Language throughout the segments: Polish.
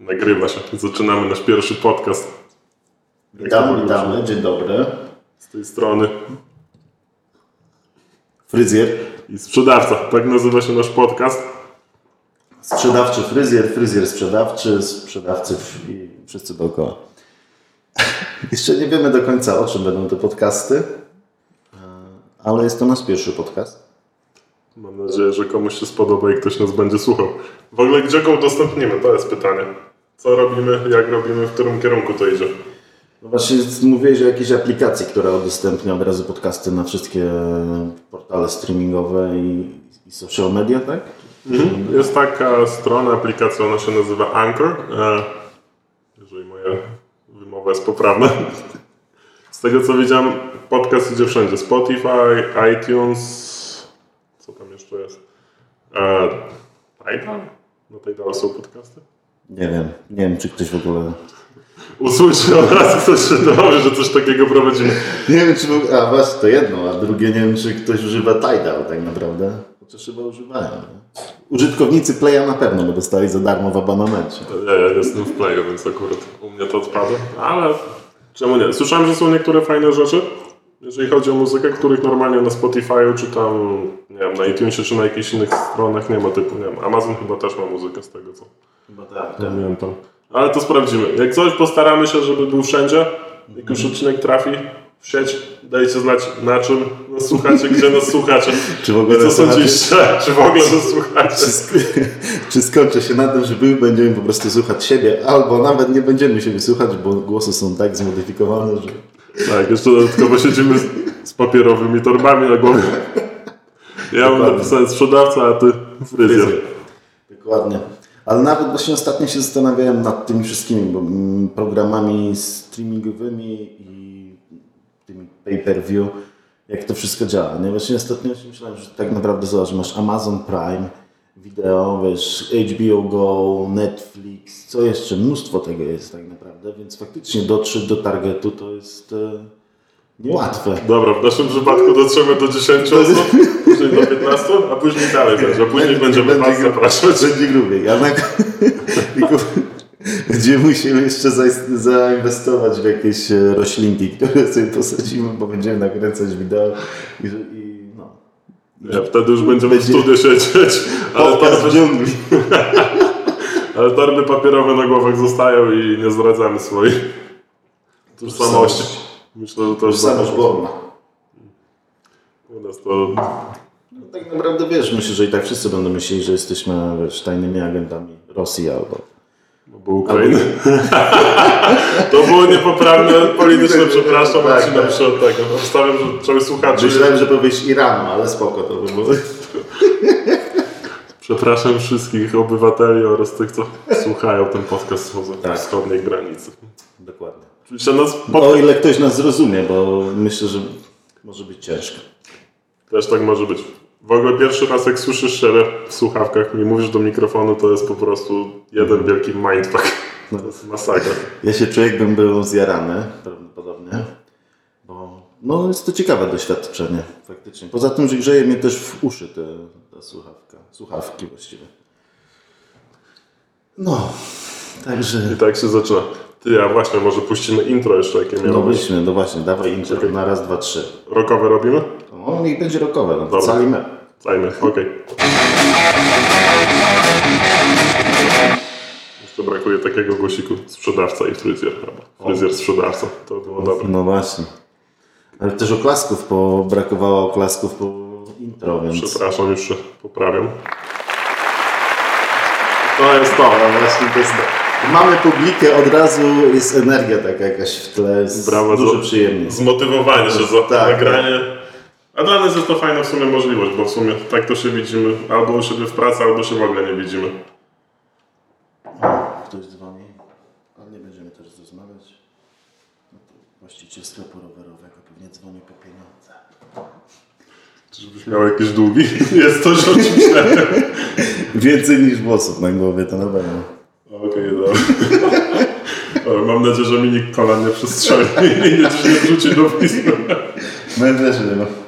Nagrywa się. Zaczynamy nasz pierwszy podcast. Witamy, witamy, dzień dobry. Z tej strony. Fryzjer, I sprzedawca. Tak nazywa się nasz podcast. sprzedawczy fryzjer, fryzjer sprzedawczy, sprzedawcy i wszyscy dookoła. Jeszcze nie wiemy do końca o czym będą te podcasty, e, ale jest to nasz pierwszy podcast. Mam nadzieję, że komuś się spodoba i ktoś nas będzie słuchał. W ogóle gdzie go udostępnimy? To jest pytanie. Co robimy, jak robimy, w którym kierunku to idzie? No właśnie mówiłeś o jakiejś aplikacji, która udostępnia od razu podcasty na wszystkie portale streamingowe i, i social media, tak? Jest taka strona, aplikacja, ona się nazywa Anchor. E, jeżeli moja wymowa jest poprawna. Z tego co widziałem, podcast idzie wszędzie. Spotify, iTunes, co tam jeszcze jest? E, Tidal? Na Tidal są podcasty? Nie wiem, nie wiem czy ktoś w ogóle... Usłyszy od razu ktoś się dowie, że coś takiego prowadzimy. Nie wiem czy... w ogóle- A właśnie to jedno, a drugie nie wiem czy ktoś używa Tidal tak naprawdę. Chociaż chyba używają. Użytkownicy Playa na pewno by dostali za darmo w abonamencie. Ja, ja jestem w playu, więc akurat u mnie to odpada. Ale czemu nie? Słyszałem, że są niektóre fajne rzeczy, jeżeli chodzi o muzykę, których normalnie na Spotify'u, czy tam, nie wiem, na iTunesie, czy na jakichś innych stronach nie ma typu, nie wiem, Amazon chyba też ma muzykę z tego, co Chyba tak. pamiętam. Ale to sprawdzimy. Jak coś, postaramy się, żeby był wszędzie. Jak już odcinek trafi w sieć, dajcie znać na czym nas słuchacie, gdzie nas słuchacie. Czy w ogóle I co sądzicie? Czy w ogóle nas słuchacie? Czy, sk- czy skończy się na tym, że my będziemy po prostu słuchać siebie, albo nawet nie będziemy siebie słuchać, bo głosy są tak zmodyfikowane, że... Tak, jeszcze dodatkowo siedzimy z, z papierowymi torbami na głowie. Ja mam Dokładnie. napisane sprzedawca, a ty fryzjer. Dokładnie. Ale nawet właśnie ostatnio się zastanawiałem nad tymi wszystkimi mm, programami streamingowymi i tymi pay-per-view, jak to wszystko działa. Nie? Właśnie ostatnio się myślałem, że tak naprawdę zobacz, masz Amazon Prime, wideo, wiesz, HBO Go, Netflix, co jeszcze? Mnóstwo tego jest tak naprawdę, więc faktycznie dotrzeć do targetu to jest e, niełatwe. Dobra, w naszym przypadku dotrzemy do 10 osób, później do 15, a później dalej będzie, a później będziemy was zapraszać. Będzie grubiej. A na, będziemy musieli jeszcze za- zainwestować w jakieś e, roślinki, które sobie posadzimy, bo będziemy nakręcać wideo i, i Ja, wtedy już będziemy w Będzie- studiu siedzieć, ale w dżungli. ale papierowe na głowach zostają i nie zdradzamy swojej tożsamości. Myślę, że to już Tożsamość Borna. U nas to No, tak naprawdę wiesz, myślę, że i tak wszyscy będą myśleli, że jesteśmy wiesz, tajnymi agentami Rosji albo... Bo Ukrainy. to było niepoprawne polityczne, przepraszam, Tak, odcinam tak. się od tego. Obstawiam, że cały słuchaczy. Myślałem, że powiesz Iranu, ale spoko to by było. Przepraszam wszystkich obywateli oraz tych, co słuchają ten podcast spoza Tak. wschodniej granicy. Dokładnie. Nas O pod... ile ktoś nas zrozumie, bo myślę, że może być ciężko. też tak może być. W ogóle pierwszy raz jak słyszysz siebie w słuchawkach i mówisz do mikrofonu, to jest po prostu jeden wielki mindfuck. To jest masakra. Ja się czuję, jakbym był zjarany, prawdopodobnie. Bo no, jest to ciekawe doświadczenie, faktycznie. Poza tym, że grzeje mnie też w uszy te, ta słuchawka. Słuchawki właściwie. No, także. I tak się zaczyna. Ty, a właśnie, może puścimy intro jeszcze, jakie No miało być. byśmy, no właśnie, dawaj intro Czekaj. na raz, dwa, trzy. Rokowe robimy? No, niech będzie rokowe, no to Dobra. calimy. Okej. Jeszcze brakuje takiego głosiku sprzedawca i fryzjer chyba. Fryzjer sprzedawca, to było dobre. No właśnie. Ale też oklasków, bo brakowało oklasków po intro, więc... Przepraszam, już się poprawiam. To jest to. No właśnie to jest to. Mamy publikę, od razu jest energia taka jakaś w tle, jest Brawa dużo przyjemnie. Zmotywowanie się za Tak, nagranie. A dla nas jest to fajna w sumie możliwość, bo w sumie tak to się widzimy albo u siebie w pracy, albo się w ogóle nie widzimy. Ktoś dzwoni, ale nie będziemy też rozmawiać. No to właściciel sklepu rowerowego pewnie dzwoni po pieniądze. Czyżbyś miał jakieś długi? Jest to, oczywiście. Więcej niż włosów na głowie, to na pewno. Okej, dobra. Ale Mam nadzieję, że mi nikt kolan nie przestrzeli i nie, wrzuci do pisma. Nie no.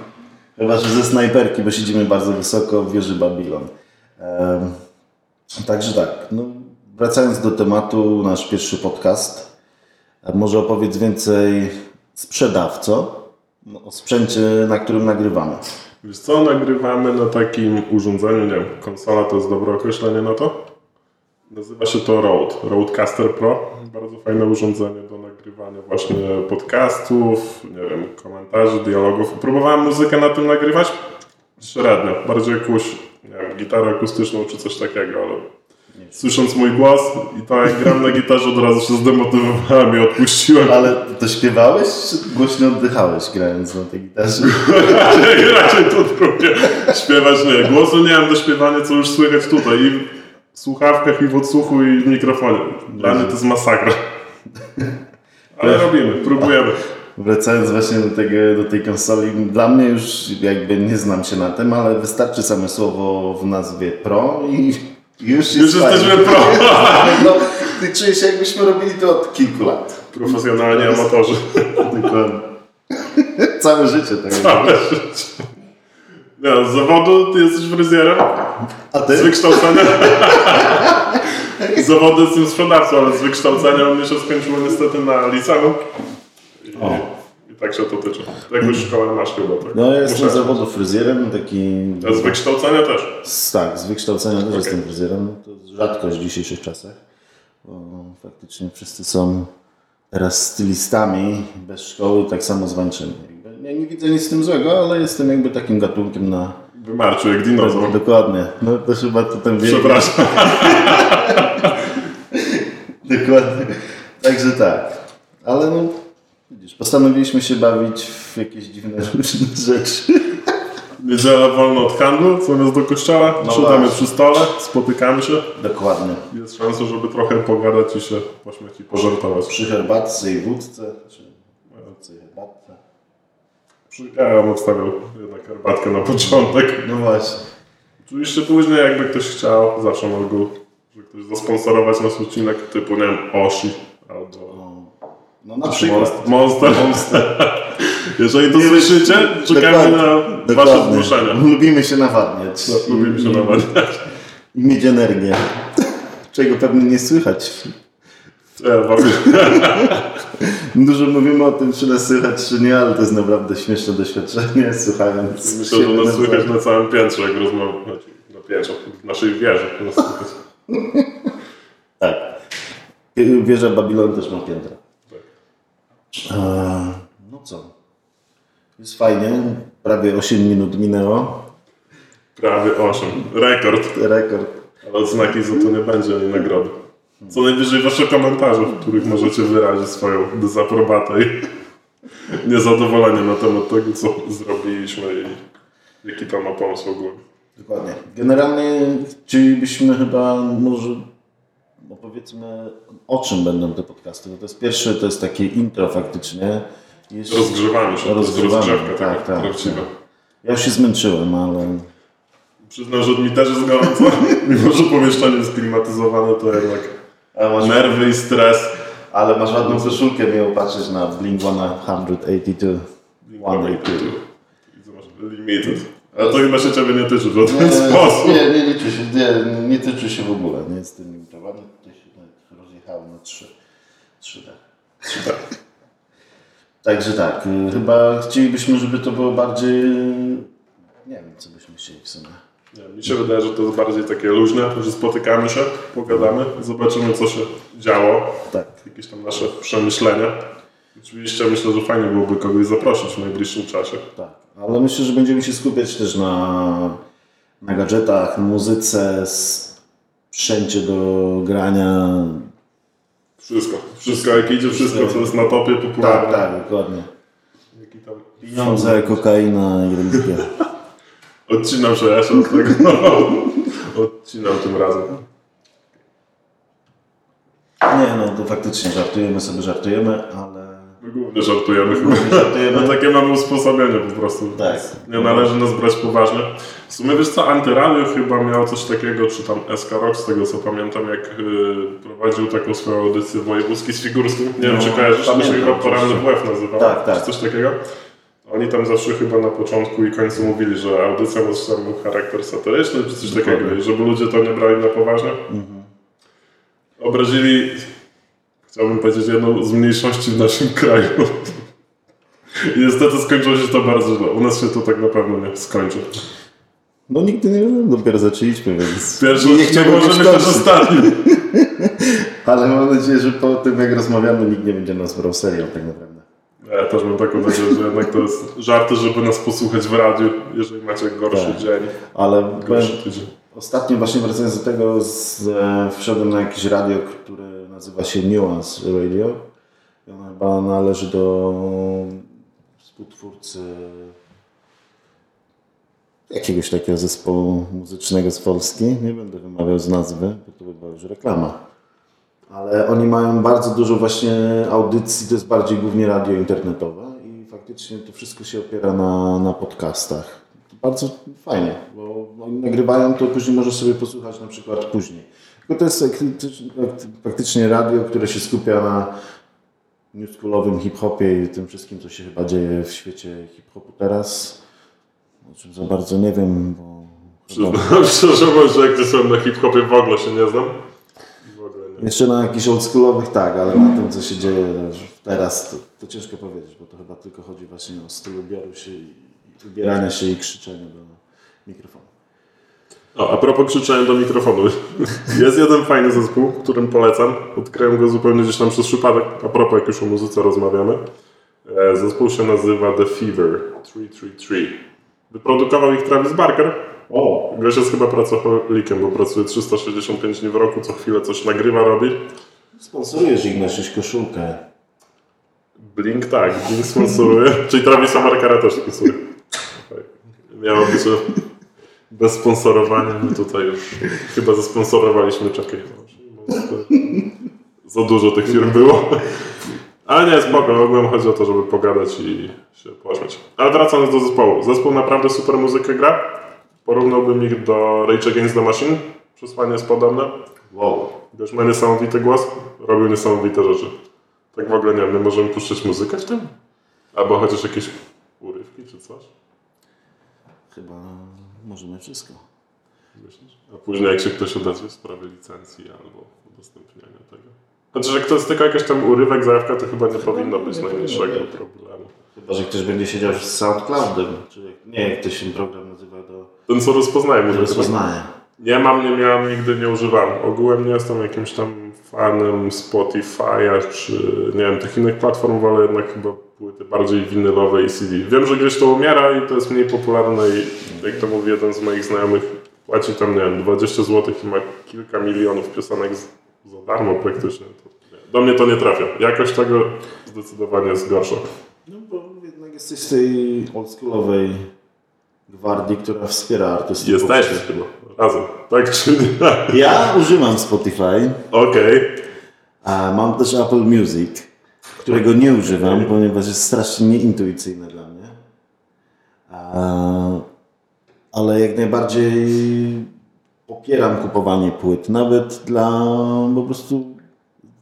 Chyba, że ze snajperki, bo siedzimy bardzo wysoko w wieży Babilon. Także tak, no, wracając do tematu, nasz pierwszy podcast. Może opowiedz więcej sprzedawco no, o sprzęcie, na którym nagrywamy. Wiesz co, nagrywamy na takim urządzeniu, nie wiem, konsola to jest dobre określenie na to? Nazywa się to Rode, Rodecaster Pro. Bardzo fajne urządzenie do nagrywania właśnie podcastów, nie wiem, komentarzy, dialogów. Próbowałem muzykę na tym nagrywać średnio, bardziej jakąś, nie wiem, gitarę akustyczną czy coś takiego, ale słysząc mój głos i to jak gram na gitarze od razu się zdemotywowałem i odpuściłem. Ale to śpiewałeś, czy głośno oddychałeś grając na tej gitarze? Raczej to drugie. Śpiewać nie. Głosu nie mam do śpiewania, co już słychać tutaj. I w słuchawkach, i w odsłuchu, i w mikrofonie. Dla mnie to jest masakra. Ale robimy, próbujemy. Wracając właśnie do, tego, do tej konsoli, dla mnie już jakby nie znam się na tym, ale wystarczy same słowo w nazwie Pro i już jest Już jesteśmy pro. No, ty czujesz się jakbyśmy robili to od kilku lat. Profesjonalni amatorzy. Dokładnie. Całe życie tak. Całe życie. Nie, z zawodu ty jesteś fryzjerem? A Z ty? wykształcenia? Z jestem sprzedawcą, ale z wykształcenia mnie się skończyło niestety na liceum. I, O. I tak się to tyczy. Jakąś szkołę masz chyba, tak? No ja jestem z zawodu fryzjerem, taki... A z wykształcenia też. Z- Tak, z wykształcenia też jestem fryzjerem. To jest rzadkość w dzisiejszych czasach. Bo faktycznie wszyscy są teraz stylistami bez szkoły, tak samo zwańczeni. Jakby Ja nie widzę nic z tym złego, ale jestem jakby takim gatunkiem na... Wymarczył jak dinozaur. Dokładnie. No to chyba to ten wiek. Przepraszam. Dokładnie. Także tak. Ale no, widzisz, postanowiliśmy się bawić w jakieś dziwne różne rzeczy. Niedziela wolno od handlu, zamiast do kościoła. No Siadamy przy stole, spotykamy się. Dokładnie. Jest szansa, żeby trochę pogadać i się pośmiać i pożartować. Przy herbatce i wódce, czy wódce i herbatce. Przy- Ja bym odstawiał jednak herbatkę na początek. No właśnie. Oczywiście później jakby ktoś chciał, zawsze mógł, że ktoś zasponsorować nasz odcinek typu, nie wiem, Oshi albo No na przykład. Monster. Monster. Jeżeli to słyszycie, czekamy na wasze zgłoszenia. Lubimy się nawadniać. No, Lubimy się nawadniać. I mieć energię. Czego pewnie nie słychać. Wam Dużo mówimy o tym, czy nas słychać, czy nie, ale to jest naprawdę śmieszne doświadczenie, słuchając. Myślę, że nas słychać na całym piętrze, jak rozmawiamy. Znaczy, na piętrze, w naszej wieży. Tak. Wieża Babilon też ma piętra. Tak. Eee, no co? Jest fajnie. Prawie 8 minut minęło. Prawie 8. Rekord. Rekord. Ale odznaki za to nie będzie ani nagrody. Co najwyżej wasze komentarze, w których możecie wyrazić swoją dezaprobatę i niezadowolenie na temat tego, co zrobiliśmy i jaki tam ma pomysł ogólny. Dokładnie. Generalnie chcielibyśmy chyba może opowiedzmy o czym będą te podcasty. No to jest pierwszy, to jest takie intro faktycznie. Jeszcze- Rozgrzewamy się, to jest Rozgrzewamy, rozgrzewka taka tak, tak, prawdziwa. tak. Ja już się zmęczyłem, ale Przyznam, że mi też jest gorąco, mimo że pomieszczenie jest klimatyzowane, to jednak nerwy i stres. ale masz ładną koszulkę, miał patrzeć na Blink 182. 182. I co masz? Limited. A to chyba się ciebie nie tyczy w żaden sposób. Nie, nie liczy się, nie, nie tyczy się w ogóle. Nie jestem limitowany. Tutaj się nawet rozjechało na trzy, trzy tak. Tak. Także tak, y, chyba chcielibyśmy, żeby to było bardziej... Nie wiem, co byśmy chcieli w sumie. Mi się wydaje, że to jest bardziej takie luźne, że spotykamy się, pogadamy, zobaczymy co się działo, Tak. jakieś tam nasze przemyślenia. Oczywiście myślę, że fajnie byłoby kogoś zaprosić w najbliższym czasie. Tak, ale myślę, że będziemy się skupiać też na, na gadżetach, muzyce, sprzęcie do grania. Wszystko, wszystko jak idzie, wszystko co jest na topie Tak, popularne. tak, dokładnie. Jaki tam Pieniądze, kokaina i religia. Odcinam się od tego odcinam tym razem. Nie no, to faktycznie żartujemy sobie, żartujemy, ale... My głównie żartujemy chyba. Żartujemy. No takie mamy usposobienie po prostu. Tak. Nie należy nas brać poważnie. W sumie wiesz co, chyba miał coś takiego, czy tam SK Rock, z tego co pamiętam, jak y, prowadził taką swoją audycję wojewódzki z Figurskim. Nie wiem, No, czy kojarzysz, to się chyba poranny. WF nazywał, Tak, tak. czy coś takiego. Oni tam zawsze chyba na początku i końcu mówili, że audycja ma charakter satyryczny, czy coś takiego, żeby ludzie to nie brali na poważnie. obrazili, chciałbym powiedzieć, jedną z mniejszości w naszym kraju. I niestety skończyło się to bardzo źle. U nas się to tak na pewno nie skończy. No nigdy nie wiem, dopiero zaczęliśmy, więc Pierwszy nie chciałbym możemy też ostatni. Ale mam nadzieję, że po tym jak rozmawiamy, nikt nie będzie nas brał serio tak naprawdę. Ja też mam taką nadzieję, że jednak to jest żarty, żeby nas posłuchać w radiu, jeżeli macie gorszy Tak. dzień, Ale powiem, gorszy tydzień. ostatnio właśnie wracając do tego, z, e, wszedłem na jakieś radio, które nazywa się Nuance Radio. I ono chyba należy do współtwórcy jakiegoś takiego zespołu muzycznego z Polski. Nie będę wymawiał z nazwy, bo to by była już reklama. Ale oni mają bardzo dużo właśnie audycji, to jest bardziej głównie radio internetowe i faktycznie to wszystko się opiera na, na podcastach. Bardzo fajnie, bo oni nagrywają to, później możesz sobie posłuchać na przykład później. Tylko to jest faktycznie radio, które się skupia na newschoolowym hip-hopie i tym wszystkim, co się chyba dzieje w świecie hip-hopu teraz. O czym za bardzo nie wiem, bo chyba... Przyznam szczerze mówiąc, że jak są na hip-hopie w ogóle się nie znam. Jeszcze na jakichś oldschoolowych tak, ale na tym, co się dzieje teraz, to, to ciężko powiedzieć, bo to chyba tylko chodzi właśnie o styl ubioru się ubierania się i krzyczenia do mikrofonu. O, a propos krzyczenia do mikrofonu. Jest jeden fajny zespół, którym polecam. Odkryłem go zupełnie gdzieś tam przez przypadek. A propos, jak już o muzyce rozmawiamy. E, Zespół się nazywa The Fever 333. Wyprodukował ich Travis Barker. O! Gość jest chyba pracocholikiem, bo pracuje 365 dni w roku, co chwilę coś nagrywa, robi. Sponsorujesz ich na koszulkę. Blink tak, Blink sponsoruje. Czyli Travisa Barkera też sponsoruje. Miało być że bez sponsorowania, no tutaj już chyba zasponsorowaliśmy czekaj. Za dużo tych firm było. Ale nie, spoko, ogółem chodzi o to, żeby pogadać i się pośmiać. Ale wracając do zespołu. Zespół naprawdę super muzykę gra. Porównałbym ich do Rage Against the Machine. Przesłanie jest podobne. Wow. Gość ma niesamowity głos, robił niesamowite rzeczy. Tak w ogóle nie wiem, nie możemy puszczać muzykę w tym? Albo chociaż jakieś urywki czy coś? Chyba możemy wszystko. Myślisz? A później jak się ktoś odezwie w sprawie licencji albo udostępniania tego. Znaczy, że ktoś tylko jakiś tam urywek, zajawka, to chyba nie powinno być nie najmniejszego problemu. Chyba, że ktoś będzie siedział z SoundCloudem, czy jak- nie, jak to się program nazywa, do Ten co rozpoznaje muzykę. rozpoznania. Nie mam, nie miałem, nigdy nie używam. Ogółem nie jestem jakimś tam fanem Spotify'a czy nie wiem, tych innych platform, wolę jednak chyba płyty bardziej winylowe i CD. Wiem, że gdzieś to umiera i to jest mniej popularne i jak to mówi jeden z moich znajomych, płaci tam, nie wiem, 20 zł i ma kilka milionów piosenek za darmo praktycznie. Do mnie to nie trafia. Jakość tego zdecydowanie jest gorsza. No bo jesteś z tej oldschoolowej gwardii, która wspiera artystów. Jesteśmy chyba razem, tak czy nie? Ja używam Spotify, Okej. a mam też Apple Music, którego nie używam, ponieważ jest strasznie nieintuicyjne dla mnie. Ale jak najbardziej popieram kupowanie płyt, nawet dla po prostu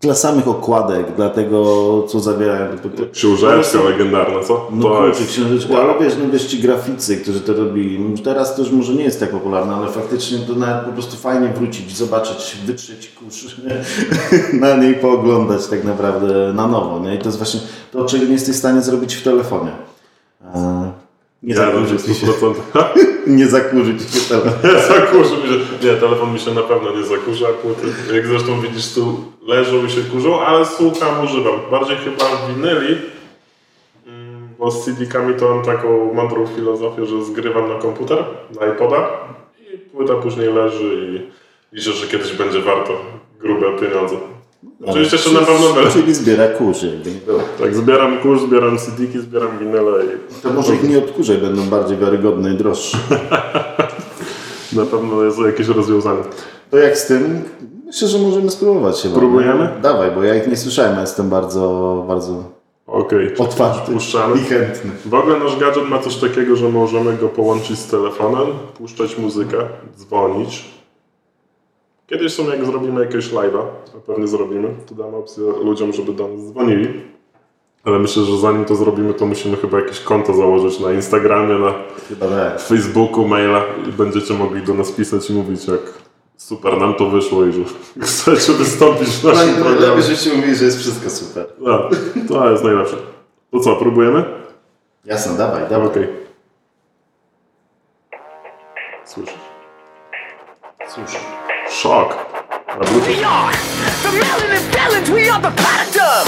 dla samych okładek, dla tego, co zawierają. Książeczka legendarna, co? No to kurczę, jest... książeczka, ale wiesz, no wiesz, ci graficy, którzy to robili, teraz to już może nie jest tak popularne, ale faktycznie to nawet po prostu fajnie wrócić, zobaczyć, wytrzeć kurz na niej, pooglądać tak naprawdę na nowo, nie? I to jest właśnie to, czego nie jesteś w stanie zrobić w telefonie. E, Nie Ja się, 100%. nie zakurzy ci się telefon. Nie zakurzy mi się. Nie, telefon mi się na pewno nie zakurza. Płyty, jak zresztą widzisz, tu leżą i się kurzą, ale słucham, używam. Bardziej chyba winyli, mm, bo z CD-kami to mam taką mądrą filozofię, że zgrywam na komputer, na iPoda i płyta później leży i liczę, że kiedyś będzie warto grube pieniądze. Oczywiście jeszcze na pewno mylę. Czyli zbiera kurzy. Tak, zbieram kurs, zbieram CD-ki, zbieram winyle i To może ich nie odkurzaj, będą bardziej wiarygodne i droższe. na pewno jest jakieś rozwiązanie. To jak z tym? Myślę, że możemy spróbować się. Próbujemy? Dawaj, bo ja ich nie słyszałem, a jestem bardzo, bardzo Okej. otwarty Puszczamy. i chętny. W ogóle nasz gadżet ma coś takiego, że możemy go połączyć z telefonem, puszczać muzykę, dzwonić. Kiedyś są, jak zrobimy jakiegoś live'a, a pewnie zrobimy, to damy opcję ludziom, żeby do nas dzwonili. Ale myślę, że zanim to zrobimy, to musimy chyba jakieś konto założyć na Instagramie, na tak. Facebooku, maila i będziecie mogli do nas pisać i mówić, jak super nam to wyszło i że chcecie wystąpić w naszym Lepiej, programie. żeście mówili, że jest wszystko super. No, to jest najlepsze. To co, próbujemy? Jasne, dawaj, dawaj. Okej. Słyszysz? Słusznie. Szok. We are the melanin felons. We are the product of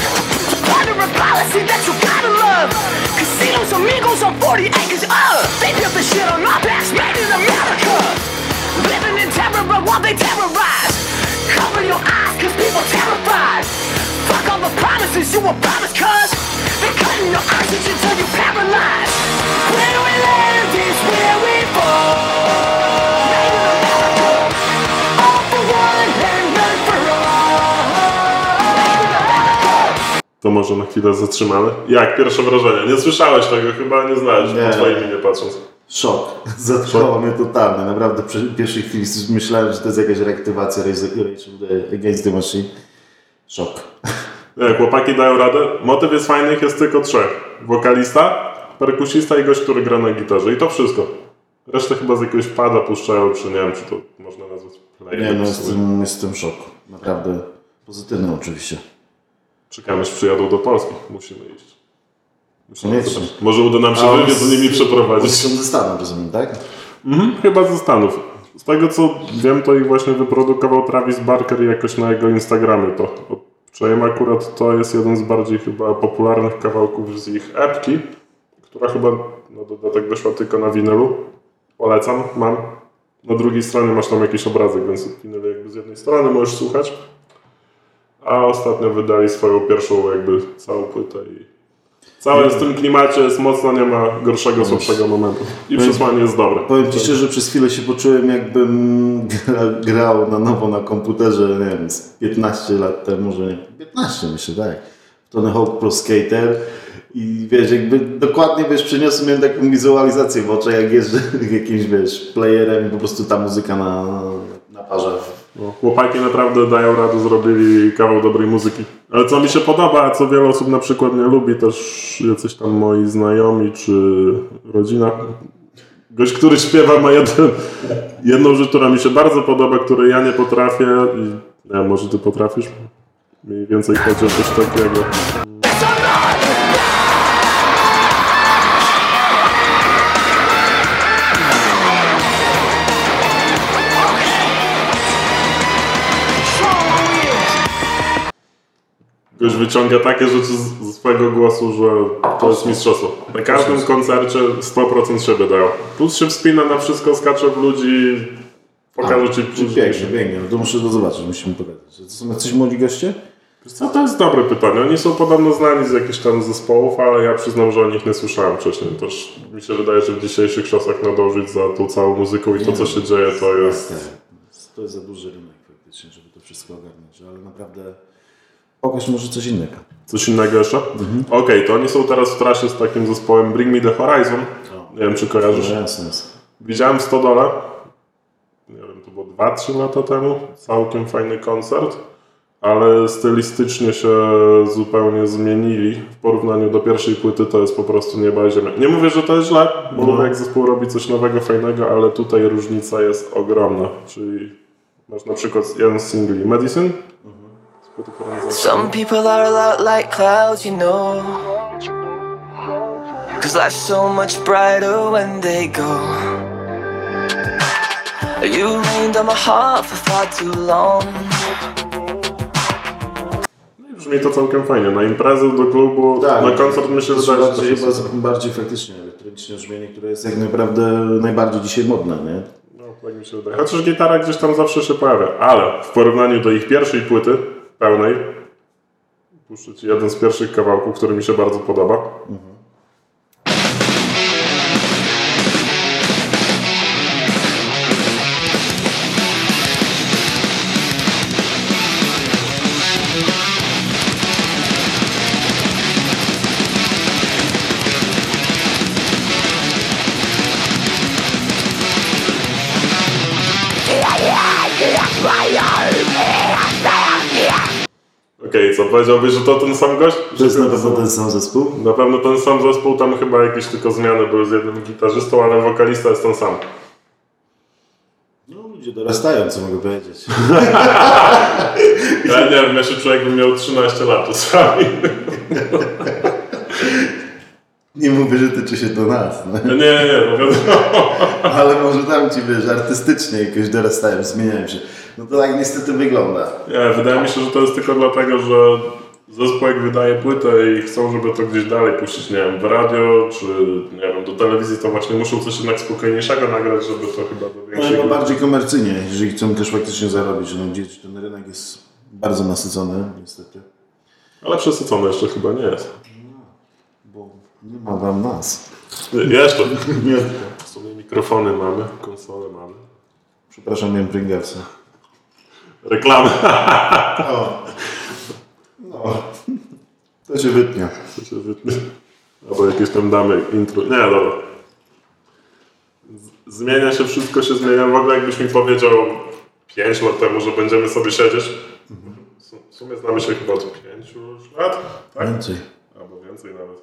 part of policy that you gotta love. Casinos, amigos on 40 acres of. They built the shit on our backs, made in America. Living in terror, but while they terrorize, cover your eyes, cause people terrified. Fuck all the promises you were promised, cuz they're cutting your arteries until you're paralyzed. Where we live is where we fall. To może na chwilę zatrzymamy. Jak pierwsze wrażenie? Nie słyszałeś tego, chyba nie znałeś Nie. po twojej minie patrząc. Szok. Zatkało mnie totalnie. Naprawdę przy pierwszej chwili myślałem, że to jest jakaś reaktywacja Rage Against the Machine. Szok. Nie, chłopaki dają radę. Motyw jest fajny, ich jest tylko trzech. Wokalista, perkusista i gość, który gra na gitarze. I to wszystko. Resztę chyba z jakiegoś pada puszczają, czy nie wiem, czy to można nazwać Nie, no w jestem, jestem w szoku. Naprawdę pozytywny oczywiście. Czekamy, aż przyjadą do Polski. Musimy iść. Musimy. Może uda nam się wywiad z nimi przeprowadzić. Są ze Stanów, rozumiem, tak? Mhm, chyba ze Stanów. Z tego co wiem, to ich właśnie wyprodukował Travis Barker jakoś na jego Instagramie to. Odczyłem akurat to jest jeden z bardziej chyba popularnych kawałków z ich epki, która chyba na dodatek wyszła tylko na winylu. Polecam, mam. Na drugiej stronie masz tam jakiś obrazek, więc winyl jakby z jednej strony możesz słuchać. A ostatnio wydali swoją pierwszą jakby całą płytę i jest w tym klimacie, jest mocno, nie ma gorszego, słabszego momentu. I przesłanie jest dobre. Powiem Ci szczerze, przez chwilę się poczułem jakbym gra- grał na nowo na komputerze, nie wiem, z 15 lat temu, może nie, 15 myślę, tak. Tony Hawk Pro Skater i wiesz, jakby dokładnie, wiesz, przeniosłem miałem taką wizualizację w oczach, jak jeżdżę jakimś, wiesz, playerem i po prostu ta muzyka na, na parze. No, chłopaki naprawdę dają radę, zrobili kawał dobrej muzyki. Ale co mi się podoba, a co wiele osób na przykład nie lubi, też jacyś tam moi znajomi czy rodzina. Gość, który śpiewa ma jeden, jedną rzecz, która mi się bardzo podoba, której ja nie potrafię i nie może ty potrafisz? Mniej więcej chodzi o coś takiego. Gość wyciąga takie rzeczy z- ze swojego głosu, że to jest mistrzostwo. Na każdym koncercie 100% siebie dają. Plus się wspina na wszystko, skacze w ludzi, pokaże ci Czy pięknie, pięknie, no to muszę to zobaczyć, musimy pogadać. To są jacyś młodzi goście? Co to jest dobre pytanie. Oni są podobno znani z jakichś tam zespołów, ale ja przyznam, że o nich nie słyszałem wcześniej. Też mi się wydaje, że w dzisiejszych czasach nadążyć za tą całą muzyką i to, co się dzieje, to jest... To jest za duży rynek faktycznie, żeby to wszystko ogarnąć, ale naprawdę pokaż może coś innego. Coś innego jeszcze? Okej, to oni są teraz w trasie z takim zespołem Bring Me The Horizon. Nie wiem, czy kojarzysz. No jasne. Widziałem 100 dola. Nie wiem, to było 2-3 lata temu. Całkiem fajny koncert. Ale stylistycznie się zupełnie zmienili. W porównaniu do pierwszej płyty to jest po prostu nieba i ziemia. Nie mówię, że to jest źle, bo lubię jak zespół robi coś nowego, fajnego, ale tutaj różnica jest ogromna. Czyli masz na przykład jeden z singli Medicine. Z Some people are a lot like clouds, you know. Cause life's so much brighter when they go. You rained on my heart for far too long. No i Brzmi to całkiem fajnie. Na imprezę, do klubu, na koncert myślę, że się bardziej, to chyba bardziej faktycznie elektroniczne brzmienie, które jest jak naprawdę najbardziej dzisiaj modne, nie? No, tak mi się wydaje. Chociaż gitara gdzieś tam zawsze się pojawia. Ale w porównaniu do ich pierwszej płyty, pełnej, puszczę Ci jeden z pierwszych kawałków, który mi się bardzo podoba. Okej, co powiedziałbyś, że to ten sam gość? To jest na pewno ten sam zespół. Na pewno ten sam zespół, tam chyba jakieś tylko zmiany były z jednym gitarzystą, ale wokalista jest ten sam. No, Ludzie dorastają, co mogę powiedzieć. Ja nie wiem, się czuję jakbym miał 13 lat czasami. Nie mówię, że tyczy się do nas, no. Nie, nie, nie, no wiadomo. ale może tam ci, wiesz, artystycznie jakoś dorastają, zmieniają się. No to tak niestety wygląda. Nie, wydaje mi się, że to jest tylko dlatego, że zespół jak wydaje płytę i chcą, żeby to gdzieś dalej puścić, nie wiem, w radio, czy nie wiem, do telewizji, to właśnie muszą coś jednak spokojniejszego nagrać, żeby to chyba do No większego... chyba bardziej komercyjnie, jeżeli chcą też faktycznie zarobić. No gdzieś ten rynek jest bardzo nasycony, niestety. Ale przesycony jeszcze chyba nie jest. Bo nie ma wam nas. Jeszcze. W sumie mikrofony mamy, konsole mamy. Przepraszam, miałem Pringlesa. Reklamy. O. No. To się wytnie. To się wytnie. Albo jakieś tam damy intro. Nie, dobra. Zmienia się, wszystko się zmienia. W ogóle jakbyś mi powiedział 5 lat temu, że będziemy sobie siedzieć. W sumie znamy się chyba od 5 lat, tak? Więcej. Albo więcej nawet.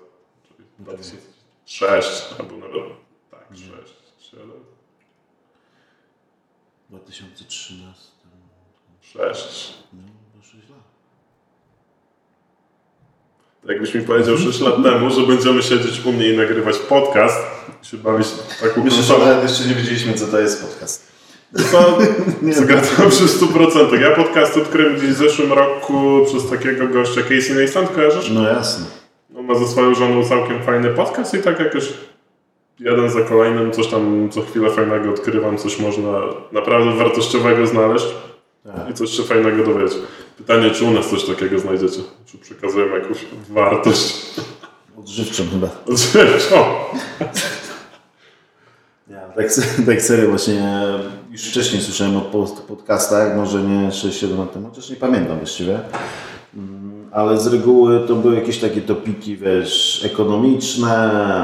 Czyli 2006, albo nawet tak, 6, 7, 2013. 6. No, 6 lat. Jakbyś mi powiedział 6 lat temu, że będziemy siedzieć u mnie i nagrywać podcast i się bawić taką Myślę, konsolą. że jeszcze nie wiedzieliśmy, co to jest podcast. To zgadzam się w 100%. Ja podcast odkryłem gdzieś w zeszłym roku przez takiego gościa Casey Neistat, kojarzysz? No jasne. On ma ze swoją żoną całkiem fajny podcast i tak jakoś jeden za kolejnym coś tam co chwilę fajnego odkrywam, coś można naprawdę wartościowego znaleźć Tak. I coś się fajnego dowiedzieć. Pytanie, czy u nas coś takiego znajdziecie? Czy przekazujemy jakąś wartość Odżywczą chyba. odżywczą? Ja, tak, tak serio właśnie już wcześniej słyszałem o pod- podcastach, może nie 6-7 lat temu, chociaż nie pamiętam właściwie. Mm, Ale z reguły to były jakieś takie topiki, wiesz, ekonomiczne,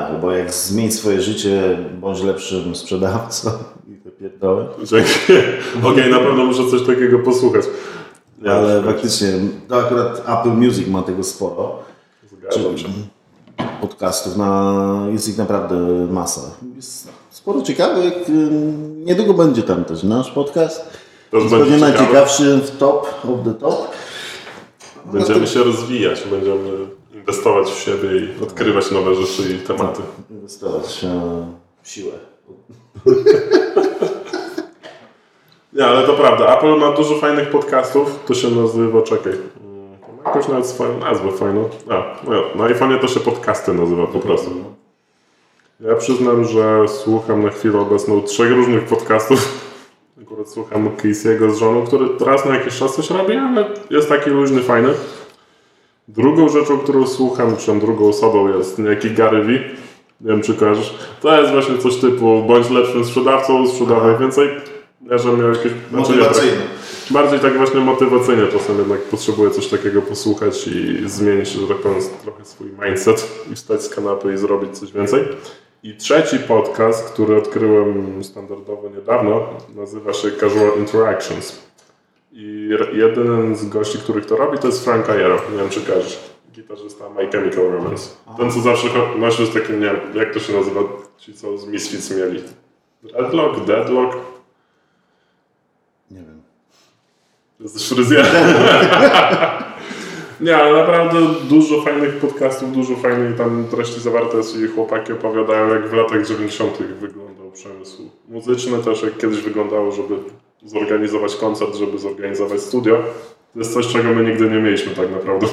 albo jak zmień swoje życie, bądź lepszym sprzedawcą Dzięki. Okej, na pewno muszę coś takiego posłuchać. Nie, Ale faktycznie, to akurat Apple Music ma tego sporo. Zgadzam się. podcastów, na, jest ich naprawdę masa. Jest sporo ciekawych. Niedługo będzie tam też nasz podcast. Też Jest pewnie najciekawszy w top of the top. Będziemy się rozwijać, będziemy inwestować w siebie i odkrywać nowe rzeczy i tematy. Inwestować e, w siłę. Nie, ale to prawda. Apple ma dużo fajnych podcastów. To się nazywa, czekaj. mm, Jakoś nawet swoją nazwę fajną. A, no, na iPhone'ie to się podcasty nazywa po prostu. Ja przyznam, że słucham na chwilę obecną trzech różnych podcastów. Akurat słucham Casey'ego z żoną, który raz na jakiś czas coś robi, ale jest taki luźny, fajny. Drugą rzeczą, którą słucham, czy drugą osobą jest niejaki Gary Vee. Nie wiem, czy kojarzysz. To jest właśnie coś typu bądź lepszym sprzedawcą, sprzedawaj więcej. Ja, że miał jakieś... znaczy nie, Motywacyjny. tak- Bardziej tak właśnie motywacyjnie czasem jednak potrzebuję coś takiego posłuchać i zmienić, że tak powiem, trochę swój mindset i wstać z kanapy i zrobić coś więcej. I trzeci podcast, który odkryłem standardowo niedawno, nazywa się Casual Interactions. I jeden z gości, których to robi, to jest Frank Iero. Nie wiem, czy kojarzysz. Gitarzysta My Chemical Romance. Ten, co zawsze nosił z takim, nie wiem, jak to się nazywa, ci co z Misfits mieli. Dreadlock, Deadlock. Nie wiem. Jesteś fryzjerem. Nie, ale naprawdę dużo fajnych podcastów, dużo fajnej tam treści zawarte jest i chłopaki opowiadają, jak w latach 90. wyglądał przemysł muzyczny, też jak kiedyś wyglądało, żeby zorganizować koncert, żeby zorganizować studio. To jest coś, czego my nigdy nie mieliśmy tak naprawdę.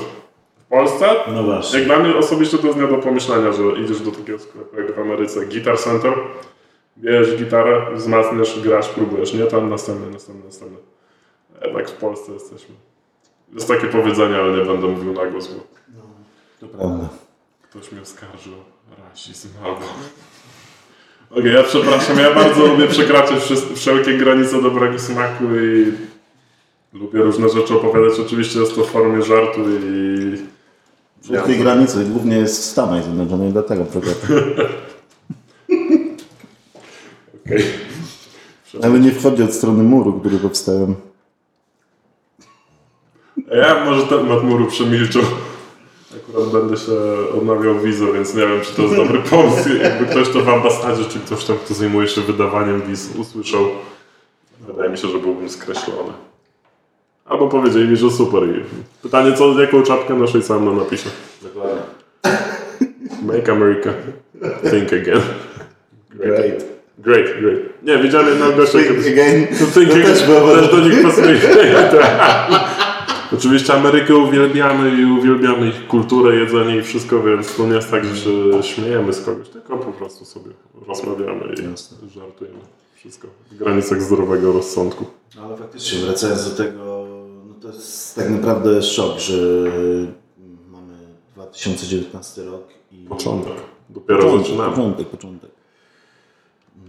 W Polsce No właśnie. jak dla mnie osobiście to jest nie do pomyślenia, że idziesz do takiego sklepu jak w Ameryce Guitar Center, bierzesz gitarę, wzmacniasz, grasz, próbujesz, nie tam następny, następny, następny. Jednak w Polsce jesteśmy. Jest takie powiedzenie, ale nie będę mówił na głos, bo To prawda. ktoś mnie oskarży o rasizm albo... Okej, ja przepraszam, ja bardzo lubię przekraczać wszelkie granice dobrego smaku i lubię różne rzeczy opowiadać. Oczywiście jest to w formie żartu i... W tej granicy głównie jest w Stanach Zjednoczonych, dlatego przepraszam. Okej. Ale nie wchodzi od strony muru, który powstałem. A Ja może temat muru przemilczę. Akurat będę się odnawiał wizę, więc nie wiem, czy to jest dobry pomysł. Jakby ktoś to w ambasadzie, czy ktoś tam, kto zajmuje się wydawaniem wiz, usłyszał. Wydaje mi się, że byłbym skreślony. Albo powiedzieli mi, że super. I pytanie, co, jaką czapkę naszej sam na napisie. Dokładnie. Make America think again. Great. Great, great. Nie, widziałem jednego gościa, Think again. To think again. też do nich pasuje. Oczywiście Amerykę uwielbiamy i uwielbiamy ich kulturę, jedzenie i wszystko, więc to nie jest tak, że się śmiejemy z kogoś, tylko po prostu sobie rozmawiamy i Jasne. żartujemy. Wszystko w granicach zdrowego rozsądku. No ale faktycznie, wracając do tego, no to jest tak naprawdę szok, że mamy 2019 rok i... Początek. Dopiero Początek, zaczynamy. Początek, początek. Mm.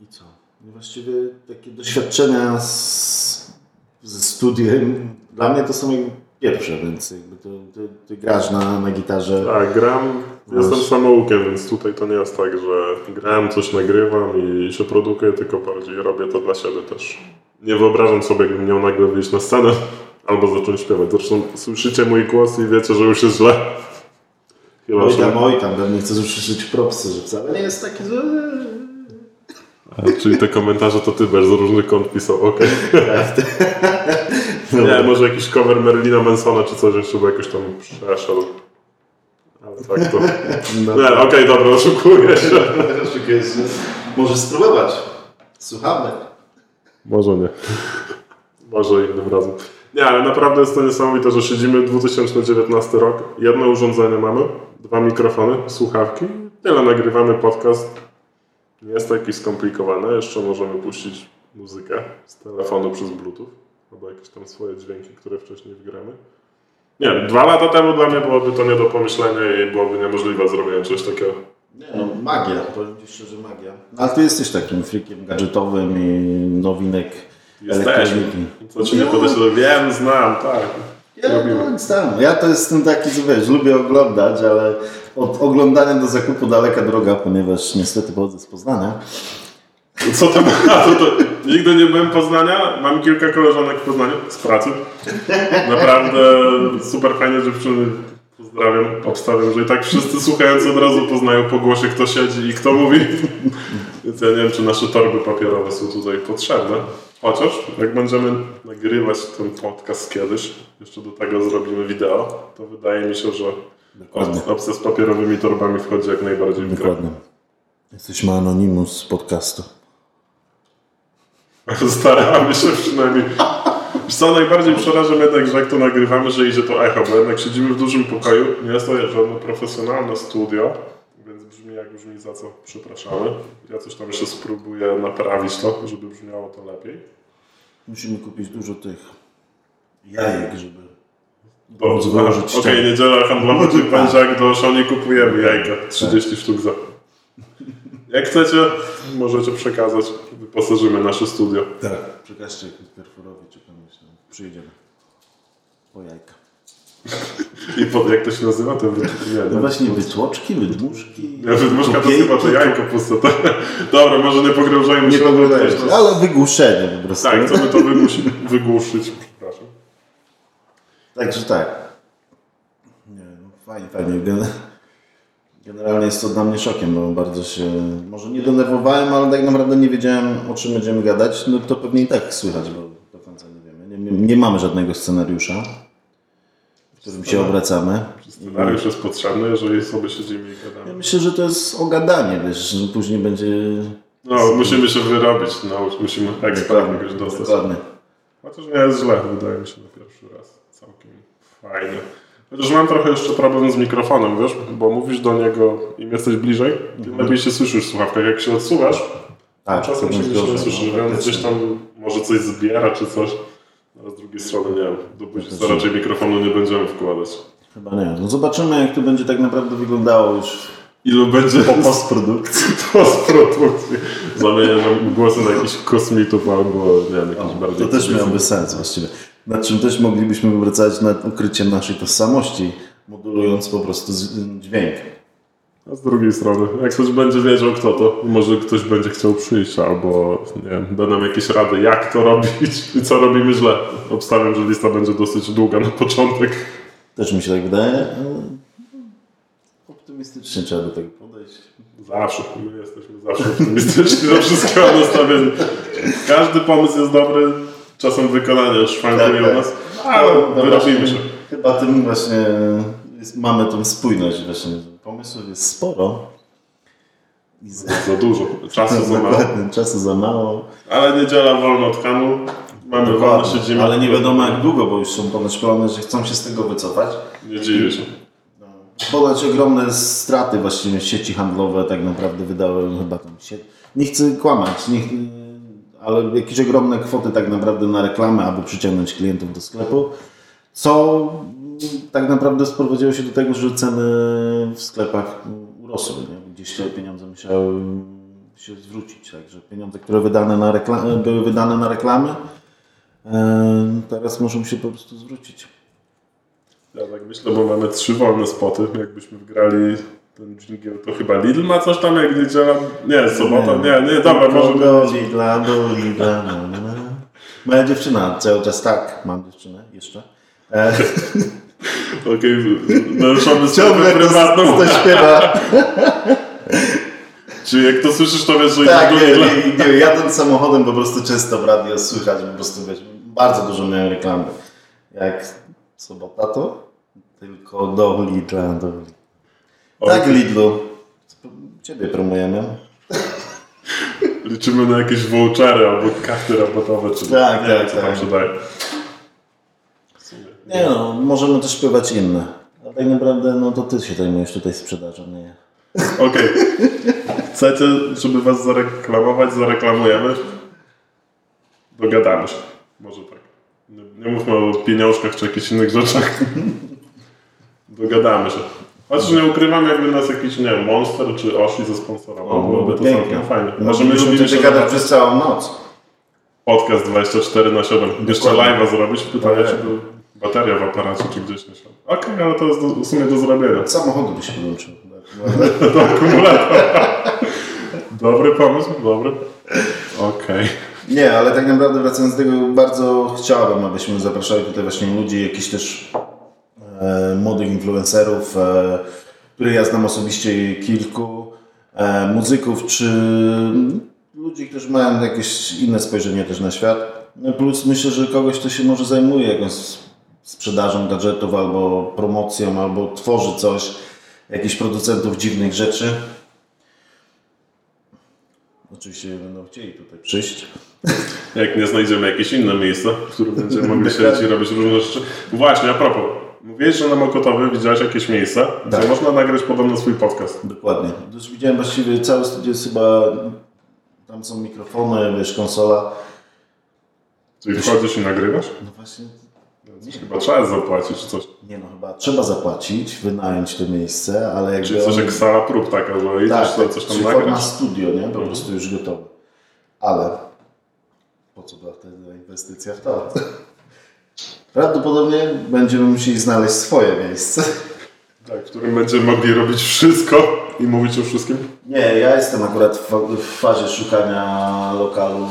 I co? No właściwie takie doświadczenia z, ze studiem, dla mnie to są pierwsze, więc jakby to, ty, ty grasz na, na gitarze. Tak, gram, jestem samoukiem, więc tutaj to nie jest tak, że gram, coś nagrywam i się produkuję, tylko bardziej robię to dla siebie też. Nie wyobrażam sobie, jakbym miał nagle wyjść na scenę albo zacząć śpiewać. Zresztą słyszycie mój głos i wiecie, że już jest źle. Chyba, Oj że... tam, oj tam, pewnie chcesz usłyszeć propsy, że wcale nie jest taki zły. A, Czyli te komentarze to ty bez różnych kąt pisał, okej. Nie, może jakiś cover Merlina Mansona czy coś jeszcze, bo jakoś tam przeszedł. Ale tak to... Nie, okej, dobra, oszukuję się. Możesz spróbować. Słuchamy. Może nie. Może innym razem. Nie, ale naprawdę jest to niesamowite, że siedzimy 2019 rok, jedno urządzenie mamy, dwa mikrofony, słuchawki, tyle nagrywamy podcast. Nie jest to jakieś skomplikowane, jeszcze możemy puścić muzykę z telefonu przez Bluetooth, albo jakieś tam swoje dźwięki, które wcześniej wgramy. Nie, dwa lata temu dla mnie byłoby to nie do pomyślenia i byłoby niemożliwe zrobienie czegoś takiego. Nie, no magia, powiem Ci szczerze magia. Ale Ty jesteś takim freakiem gadżetowym i nowinek Jesteśmy. elektroniki. Co ci nie podeślę? Wiem, znam, tak. Ja, Robimy. no, sam. ja to jestem taki, co wiesz, lubię oglądać, ale od oglądania do zakupu daleka droga, ponieważ niestety pochodzę z Poznania. Co to ma? To, nigdy nie byłem Poznania. Mam kilka koleżanek w Poznaniu z pracy. Naprawdę super fajne dziewczyny. Pozdrawiam, obstawiam, że i tak wszyscy słuchający od razu poznają po głosie, kto siedzi i kto mówi. Więc ja nie wiem, czy nasze torby papierowe są tutaj potrzebne. Chociaż, jak będziemy nagrywać ten podcast kiedyś, jeszcze do tego zrobimy wideo, to wydaje mi się, że Dokładnie. opcja z papierowymi torbami wchodzi jak najbardziej w grę. Dokładnie. Jesteśmy Anonymous z podcastu. Staramy się przynajmniej. Co najbardziej przeraża mnie jednak, że jak to nagrywamy, że idzie to echo, bo jednak siedzimy w dużym pokoju, nie jest to żadne profesjonalne studio, jak brzmi za co przepraszamy. Ja coś tam jeszcze spróbuję naprawić to, żeby brzmiało to lepiej. Musimy kupić dużo tych jajek, żeby... Do, wyłożyć Okej, ścianę. niedziela handlowa, czyli będzie jak do Szoni kupujemy jajka. 30 sztuk za. Jak chcecie, możecie przekazać, wyposażymy nasze studio. Tak. Przekażcie perforowi czy komuś, przyjedziemy. Po jajka. I pod, jak to się nazywa? To wy- nie, No właśnie wydłoczki, wydmuszki... Ja wydmuszka to chyba to jajko puste. Dobra, może nie pogrążajmy Nie się. pogrążajmy się, nas- ale wygłuszenie po prostu. Tak, co by to wymusi, wygłuszyć, przepraszam. Także tak. Nie, no fajnie, fajnie. Gen- Generalnie jest to dla mnie szokiem, bo bardzo się, może nie denerwowałem, ale tak naprawdę nie wiedziałem o czym będziemy gadać. No to pewnie i tak słychać, bo do końca nie wiemy. Nie, nie mamy żadnego scenariusza, którym się obracamy. Scenariusz jest potrzebny, jeżeli sobie siedzimy i Ja gadamy. myślę, że to jest ogadanie, wiesz, że później będzie... No, musimy się wyrobić, no, musimy ekspert jakoś dostać. Dokładnie. Chociaż nie jest źle, wydaje mi się na pierwszy raz. Całkiem fajnie. Chociaż mam trochę jeszcze problem z mikrofonem, wiesz, bo mówisz do niego, im jesteś bliżej, tym lepiej się słyszysz w słuchawkach. Jak się odsuwasz, Tak, Czasem się nie gorzej, słyszy, no, faktycznie. gdzieś tam może coś zbiera czy coś. Ale z drugiej strony nie wiem, do buzi raczej mikrofonu nie będziemy wkładać. Chyba nie. No zobaczymy, jak to będzie tak naprawdę wyglądało już Ilu będzie po postprodukcji. postprodukcji. Zamienię nam głosy na jakichś kosmitów albo nie wiem, jakiś bardziej... To też miałoby sens właściwie. Nad czym też moglibyśmy pracować nad ukryciem naszej tożsamości, modulując po prostu dźwięk. A z drugiej strony, jak ktoś będzie wiedział kto to, może ktoś będzie chciał przyjść albo nie wiem, da nam jakieś rady jak to robić i co robimy źle. Obstawiam, że lista będzie dosyć długa na początek. Też mi się tak wydaje. Optymistycznie trzeba do tego podejść. Zawsze. My jesteśmy zawsze optymistyczni do wszystkiego nastawieni. Każdy pomysł jest dobry. Czasem wykonanie szwankuje Tak, u tak. nas. Ale No wyrobimy właśnie, się. Chyba tym właśnie jest, mamy tą spójność właśnie. Pomysłów jest sporo. I za, Za dużo. Czasu za mało. Czasu za mało. Ale niedziela wolno od kamu. Mamy Dokładnie. siedzimy. Ale nie wiadomo jak długo, bo już są ponoć plany, że chcą się z tego wycofać. Nie dziwię się. Ponoć ogromne straty właściwie sieci handlowe tak naprawdę wydały chyba tam się. Nie chcę kłamać, nie, ale jakieś ogromne kwoty tak naprawdę na reklamę, aby przyciągnąć klientów do sklepu. Co tak naprawdę sprowadziło się do tego, że ceny w sklepach urosły. Nie? Gdzieś te pieniądze musiały się zwrócić. Także pieniądze, które wydane na były wydane na reklamy, teraz muszą się po prostu zwrócić. Ja tak myślę, bo mamy trzy wolne spoty. Jakbyśmy wgrali ten dżingiel, to chyba Lidl ma coś tam jak niedziela. Nie, sobota. Nie, nie, dobra, może Do być. Lidla, do Lidla. na, na, na. Moja dziewczyna cały czas tak, mam dziewczynę jeszcze. E, Okej, naruszamy ciągle sprawę to, prywatną. to śpiewa. Czy jak to słyszysz, to wiesz, że Tak, do nie, nie, nie, jadąc samochodem po prostu często w radio słychać, po prostu wiesz, bardzo dużo miałem reklamy. Jak sobota to tylko do Lidla, do Lidla. Tak. Lidlu, Ciebie promujemy. Liczymy na jakieś vouchery albo karty rabatowe, czy Tak, nie tak, co tam tak. się daje. Nie no, możemy też śpiewać inne. A tak naprawdę, no to Ty się zajmujesz tutaj sprzedażą, nie ja. Okej. Chcecie, żeby was zareklamować? Zareklamujemy. Dogadamy się. Może tak. Nie, nie mówmy o pieniążkach czy jakichś innych rzeczach. Dogadamy się. Chociaż nie ukrywam, jakby nas jakiś, nie wiem, Monster czy Oshi zasponsorował, byłoby to całkiem fajnie. Możemy Możemy już się gadać przez całą noc. podcast 24 na 7. Jeszcze Dokładnie. live'a zrobić. Pytanie, czy był bateria w aparacie, czy gdzieś nie szła. Okej, ale to jest do, w sumie do zrobienia. Samochodu by się podłączył. Do akumulatora. Dobry pomysł, dobry. Okej. Nie, ale tak naprawdę wracając do tego, bardzo chciałbym, abyśmy zapraszali tutaj właśnie ludzi, jakichś też e, młodych influencerów, e, których ja znam osobiście kilku, e, muzyków, czy ludzi, którzy mają jakieś inne spojrzenie też na świat. No Plus myślę, że kogoś, kto się może zajmuje jakąś sprzedażą gadżetów, albo promocją, albo tworzy coś, jakichś producentów dziwnych rzeczy. Oczywiście będą chcieli tutaj przyjść. Jak nie znajdziemy jakieś inne miejsca, w którym będziemy mogli siedzieć i robić różne rzeczy. Właśnie, a propos. Mówiłeś, że na Mokotowie widziałeś jakieś miejsca, gdzie Tak. można nagrać podobno swój podcast. Dokładnie. Już widziałem właściwie całe studio jest chyba, tam są mikrofony, wiesz, konsola. Czyli wchodzisz i nagrywasz? No właśnie, Chyba trzeba zapłacić coś. nie no, chyba trzeba zapłacić, wynająć to miejsce, ale jakby... Czyli coś on- jak sala prób taka, że idziesz tak, tak, coś tam czyli forma nagrać. studio, nie? Po prostu już gotowe. Ale po co była wtedy inwestycja w to? Prawdopodobnie będziemy musieli znaleźć swoje miejsce. Tak, w którym będziemy mogli robić wszystko i mówić o wszystkim. Nie, ja jestem akurat w fazie szukania lokalu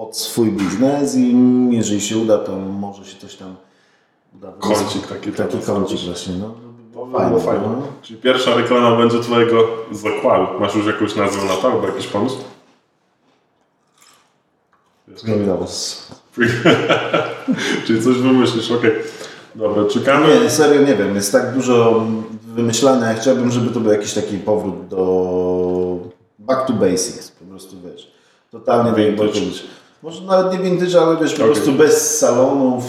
pod swój biznes i jeżeli się uda, to może się coś tam uda. Kącik taki Taki kącik właśnie, no. To Fajnie, było fajne. no. Czyli pierwsza reklama będzie twojego zakładu. Masz już jakąś nazwę na to albo jakiś pomysł? Greenhouse. Czyli coś wymyślisz, okej. Dobra, czekamy. Nie, serio nie wiem, jest tak dużo wymyślania. Chciałbym, żeby to był jakiś taki powrót do back to basics, po prostu wiesz. Totalnie Vintage. vintage. Może nawet nie vintage, ale wiesz, po Okej. prostu bez salonów,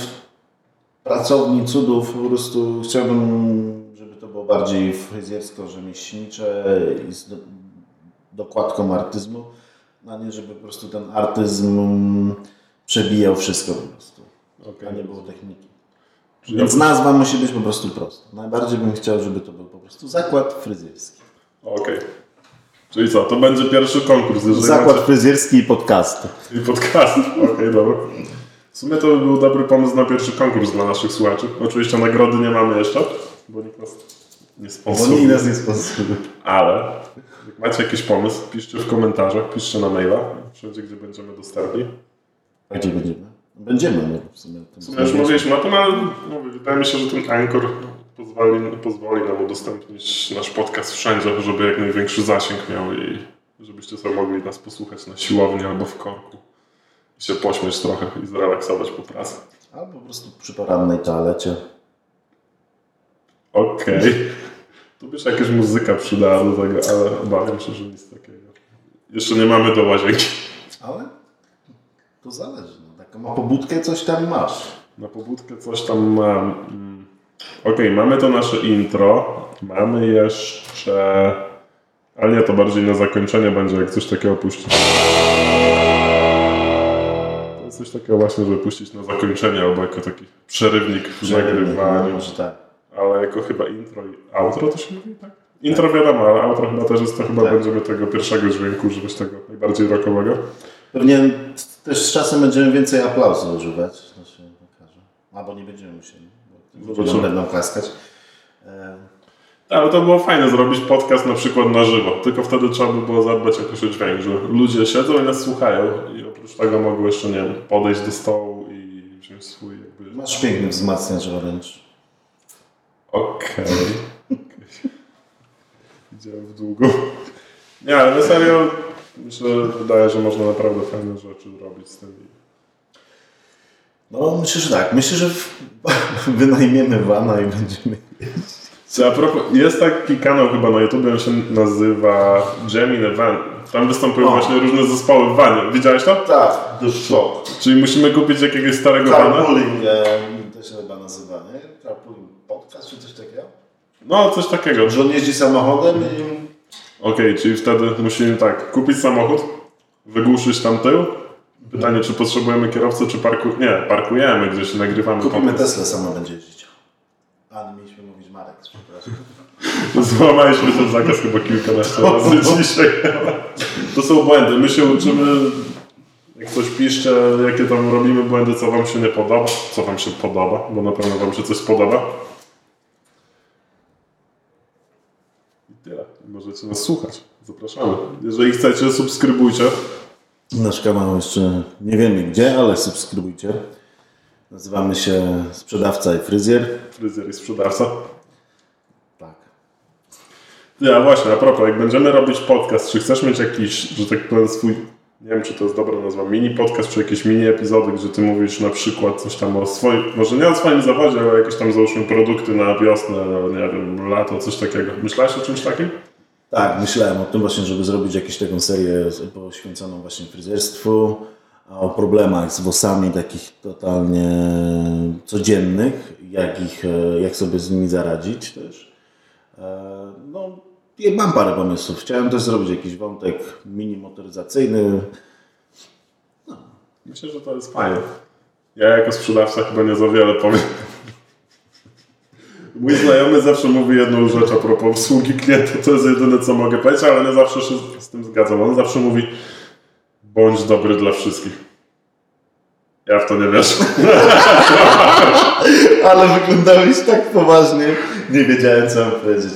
pracowni, cudów, po prostu chciałbym, żeby to było bardziej fryzjersko-rzemieślnicze i z do, dokładką artyzmu, a nie żeby po prostu ten artyzm przebijał wszystko po prostu, Okej. a nie było techniki. Czyli Więc nazwa musi być po prostu prosta. Najbardziej bym chciał, żeby to był po prostu zakład fryzjerski. Okej. Czyli co, to będzie pierwszy konkurs, jeżeli Zakład macie... fryzjerski i podcast. I podcast. Okej, dobra. W sumie to by był dobry pomysł na pierwszy konkurs dla naszych słuchaczy. Oczywiście nagrody nie mamy jeszcze, bo nikt nas nie Bo sponsoruje. nikt nas nie sponsoruje. Ale jak macie jakiś pomysł, piszcie w komentarzach, piszcie na maila, wszędzie gdzie będziemy dostępni. A gdzie będziemy? Będziemy, no w sumie. W sumie już mówiliśmy o tym, ale mówię, wydaje mi się, że ten Anchor pozwoli, pozwoli nam udostępnić nasz podcast wszędzie, żeby jak największy zasięg miał i żebyście sobie mogli nas posłuchać na siłowni albo w korku i się pośmieć trochę i zrelaksować po pracy. Albo po prostu przy porannej toalecie. Okej. Tu by się jakaś muzyka przydała do tego, ale obawiam się, że nic takiego. Jeszcze nie mamy do łazienki. Ale to zależy. No, taką pobudkę coś tam masz. Na pobudkę coś tam mam. Okej, mamy to nasze intro. Mamy jeszcze... Ale nie, to bardziej na zakończenie będzie, jak coś takiego puścić. To jest coś takiego właśnie, żeby puścić na zakończenie, albo jako taki przerywnik w nagrywaniu. Może tak. Ale jako chyba intro i outro to się mówi, tak? Intro wiadomo, ale outro chyba też jest, to chyba Tak. będziemy tego pierwszego dźwięku używać, tego najbardziej rockowego. Pewnie też z czasem będziemy więcej aplausu używać. To się okaże. Albo nie będziemy musieli. Ludzie będą klaskać. E, Ale to było fajne zrobić podcast na przykład na żywo, tylko wtedy trzeba by było zadbać jakoś o dźwięk, że ludzie siedzą i nas słuchają i oprócz tego mogą jeszcze, nie wiem, podejść do stołu i wziąć swój jakby... Masz piękny wzmacniacz wręcz. Okej. Okay. Idziemy w długo. Nie, ale na serio myślę, wydaje, że można naprawdę fajne rzeczy robić z tym. No myślę, że tak. Myślę, że w- wynajmiemy wana i będziemy... Co, a propos, jest taki kanał chyba na YouTube, on się nazywa Jam in a Van. Tam występują O. właśnie różne zespoły w vanie. Widziałeś to? Tak, do szok. Czyli musimy kupić jakiegoś starego vana? Carpooling e, to się chyba nazywa, nie? Carpooling podcast czy coś takiego? No, coś takiego. Że on jeździ samochodem i... Okej, czyli wtedy musimy tak, kupić samochód, wygłuszyć tam tył. Pytanie, czy potrzebujemy kierowcę, czy parku... Nie, parkujemy gdzieś, nagrywamy Kupimy podcast. Tesla, sama będzie jeździć. A, nie mieliśmy mówić Marek, przepraszam. Złamaliśmy ten zakaz chyba kilkanaście razy dzisiaj. To są błędy. My się uczymy, jak coś piszcie, jakie tam robimy błędy, co wam się nie podoba, co wam się podoba, bo na pewno wam się coś spodoba. I tyle. Możecie nas słuchać. Zapraszamy. Jeżeli chcecie, subskrybujcie. Nasz kanał jeszcze nie wiemy gdzie, ale subskrybujcie. Nazywamy się Sprzedawca i Fryzjer. Fryzjer i sprzedawca. Tak. Ja właśnie, a propos, jak będziemy robić podcast, czy chcesz mieć jakiś, że tak powiem, swój, nie wiem czy to jest dobra nazwa, mini podcast, czy jakieś mini epizody, gdzie ty mówisz na przykład coś tam o swoim, może nie o swoim zawodzie, ale jakieś tam załóżmy produkty na wiosnę, no, nie wiem, lato, coś takiego. Myślałeś o czymś takim? Tak, myślałem o tym właśnie, żeby zrobić jakąś taką serię poświęconą właśnie fryzjerstwu, o problemach z włosami takich totalnie codziennych, jak, ich, e, jak sobie z nimi zaradzić też. E, No, mam parę pomysłów. Chciałem też zrobić jakiś wątek mini motoryzacyjny. Myślę, że to jest fajne. Ja jako sprzedawca chyba nie za wiele powiem. Mój znajomy zawsze mówi jedną rzecz a propos obsługi klienta, to jest jedyne co mogę powiedzieć, ale nie zawsze się z tym zgadzam. On zawsze mówi bądź dobry dla wszystkich. Ja w to nie wierzę. Ale wyglądałeś tak poważnie, nie wiedziałem co mam powiedzieć.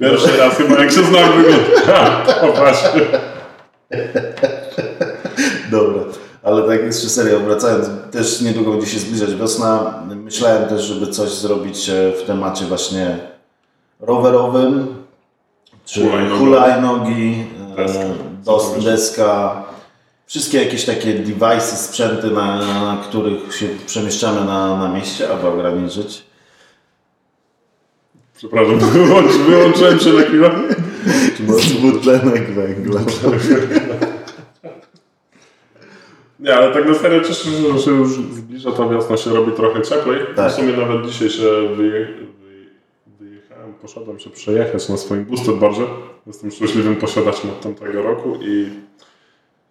Pierwszy raz chyba jak się znam wygląda. O właśnie. Dobra, ale tak jeszcze serio, wracając, też niedługo będzie się zbliżać wiosna. Myślałem też, żeby coś zrobić e, w temacie właśnie rowerowym, czy hulajnogi, e, Deska. dos, deska, wszystkie jakieś takie device'y, sprzęty, na, na których się przemieszczamy na, na mieście, aby ograniczyć. Przepraszam, wyłącz, wyłączyłem się na chwilę. Moc dwutlenek węgla. Nie, ale tak na serio cieszę się, że się już zbliża ta wiosna, się robi trochę cieplej. Tak. W sumie nawet dzisiaj się wyje, wy, wyjechałem, poszedłem się przejechać na swoim boosted barze. Jestem szczęśliwym posiadaczem od tamtego roku i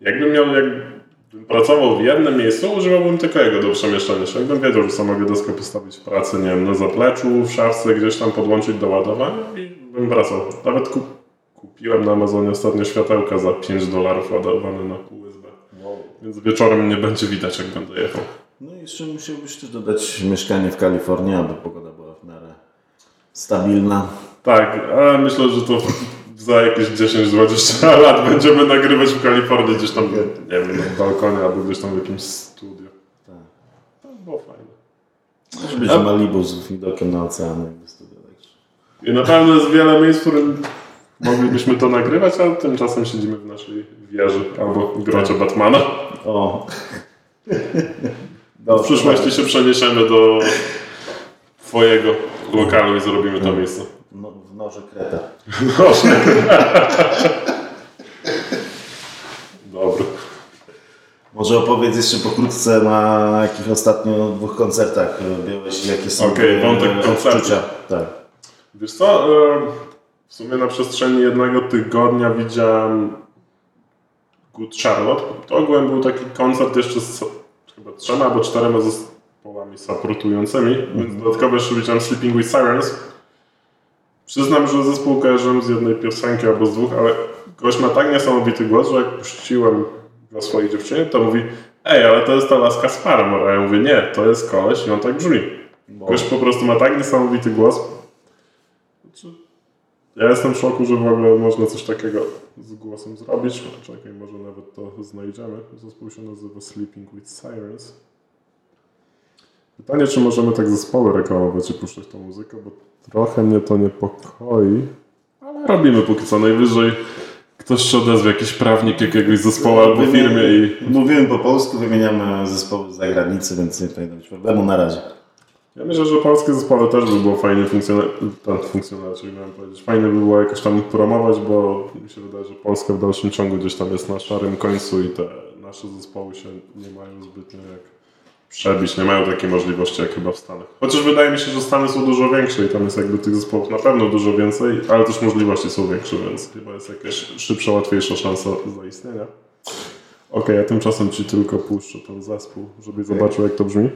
jakbym miał, jakbym pracował w jednym miejscu, używałbym tylko jego do przemieszczania się. Jakbym wiedział, że sam mogę deskę postawić w pracy, nie wiem, na zapleczu, w szafce, gdzieś tam podłączyć do ładowania i bym wracał. Nawet kup, kupiłem na Amazonie ostatnio światełka za 5 dolarów ładowane na USB. Więc wieczorem nie będzie widać, jak będę jechał. No i jeszcze musiałbyś też dodać mieszkanie w Kalifornii, aby pogoda była w miarę stabilna. Tak, ale myślę, że to za jakieś 10-20 lat będziemy nagrywać w Kalifornii gdzieś tam, nie wiem, na balkonie albo gdzieś tam w jakimś studiu. Tak. To było fajne. Może być Malibu z widokiem na ocean. I na pewno jest wiele miejsc, w którym moglibyśmy to nagrywać, ale tymczasem siedzimy w naszej wieży albo grocie Batmana. O. W przyszłości się przeniesiemy do twojego lokalu i zrobimy to miejsce. No, w noże kreta. Proszę. Dobra. Może opowiedz jeszcze pokrótce, na jakich ostatnio dwóch koncertach e, byłeś i jakie są Okej, e, wątek koncertu. odczucia. Tak. Wiesz co, e, w sumie na przestrzeni jednego tygodnia widziałem Good Charlotte. To ogółem był taki koncert jeszcze z chyba trzema albo czterema zespołami supportującymi, więc dodatkowo jeszcze widziałem Sleeping with Sirens. Przyznam, że zespół kojarzyłem z jednej piosenki albo z dwóch, ale gość ma tak niesamowity głos, że jak puściłem go swojej dziewczynie, to mówi ej, ale to jest ta laska z Paramore, a ja mówię nie, to jest koleś i on tak brzmi. Gość po prostu ma tak niesamowity głos. Ja jestem w szoku, że w ogóle można coś takiego z głosem zrobić. Czekaj, może nawet to znajdziemy. Zespół się nazywa Sleeping with Sirens. Pytanie, czy możemy tak zespoły reklamować i puszczać tą muzykę, bo trochę mnie to niepokoi. Ale robimy póki co. Najwyżej ktoś się odezwie, jakiś prawnik jakiegoś zespołu albo firmie i Mówimy po polsku, wymieniamy zespoły z zagranicy, więc nie powinno być problemu na razie. Ja myślę, że polskie zespoły też by było fajnie funkcjonować, miałem powiedzieć, fajnie by było jakoś tam promować, bo mi się wydaje, że Polska w dalszym ciągu gdzieś tam jest na szarym końcu i te nasze zespoły się nie mają zbytnio jak przebić, nie mają takiej możliwości jak chyba w Stanach. Chociaż wydaje mi się, że Stany są dużo większe i tam jest jakby tych zespołów na pewno dużo więcej, ale też możliwości są większe, więc chyba jest jakaś szybsza, łatwiejsza szansa zaistnienia. Okej, ja tymczasem Ci tylko puszczę ten zespół, żebyś zobaczył jak to brzmi.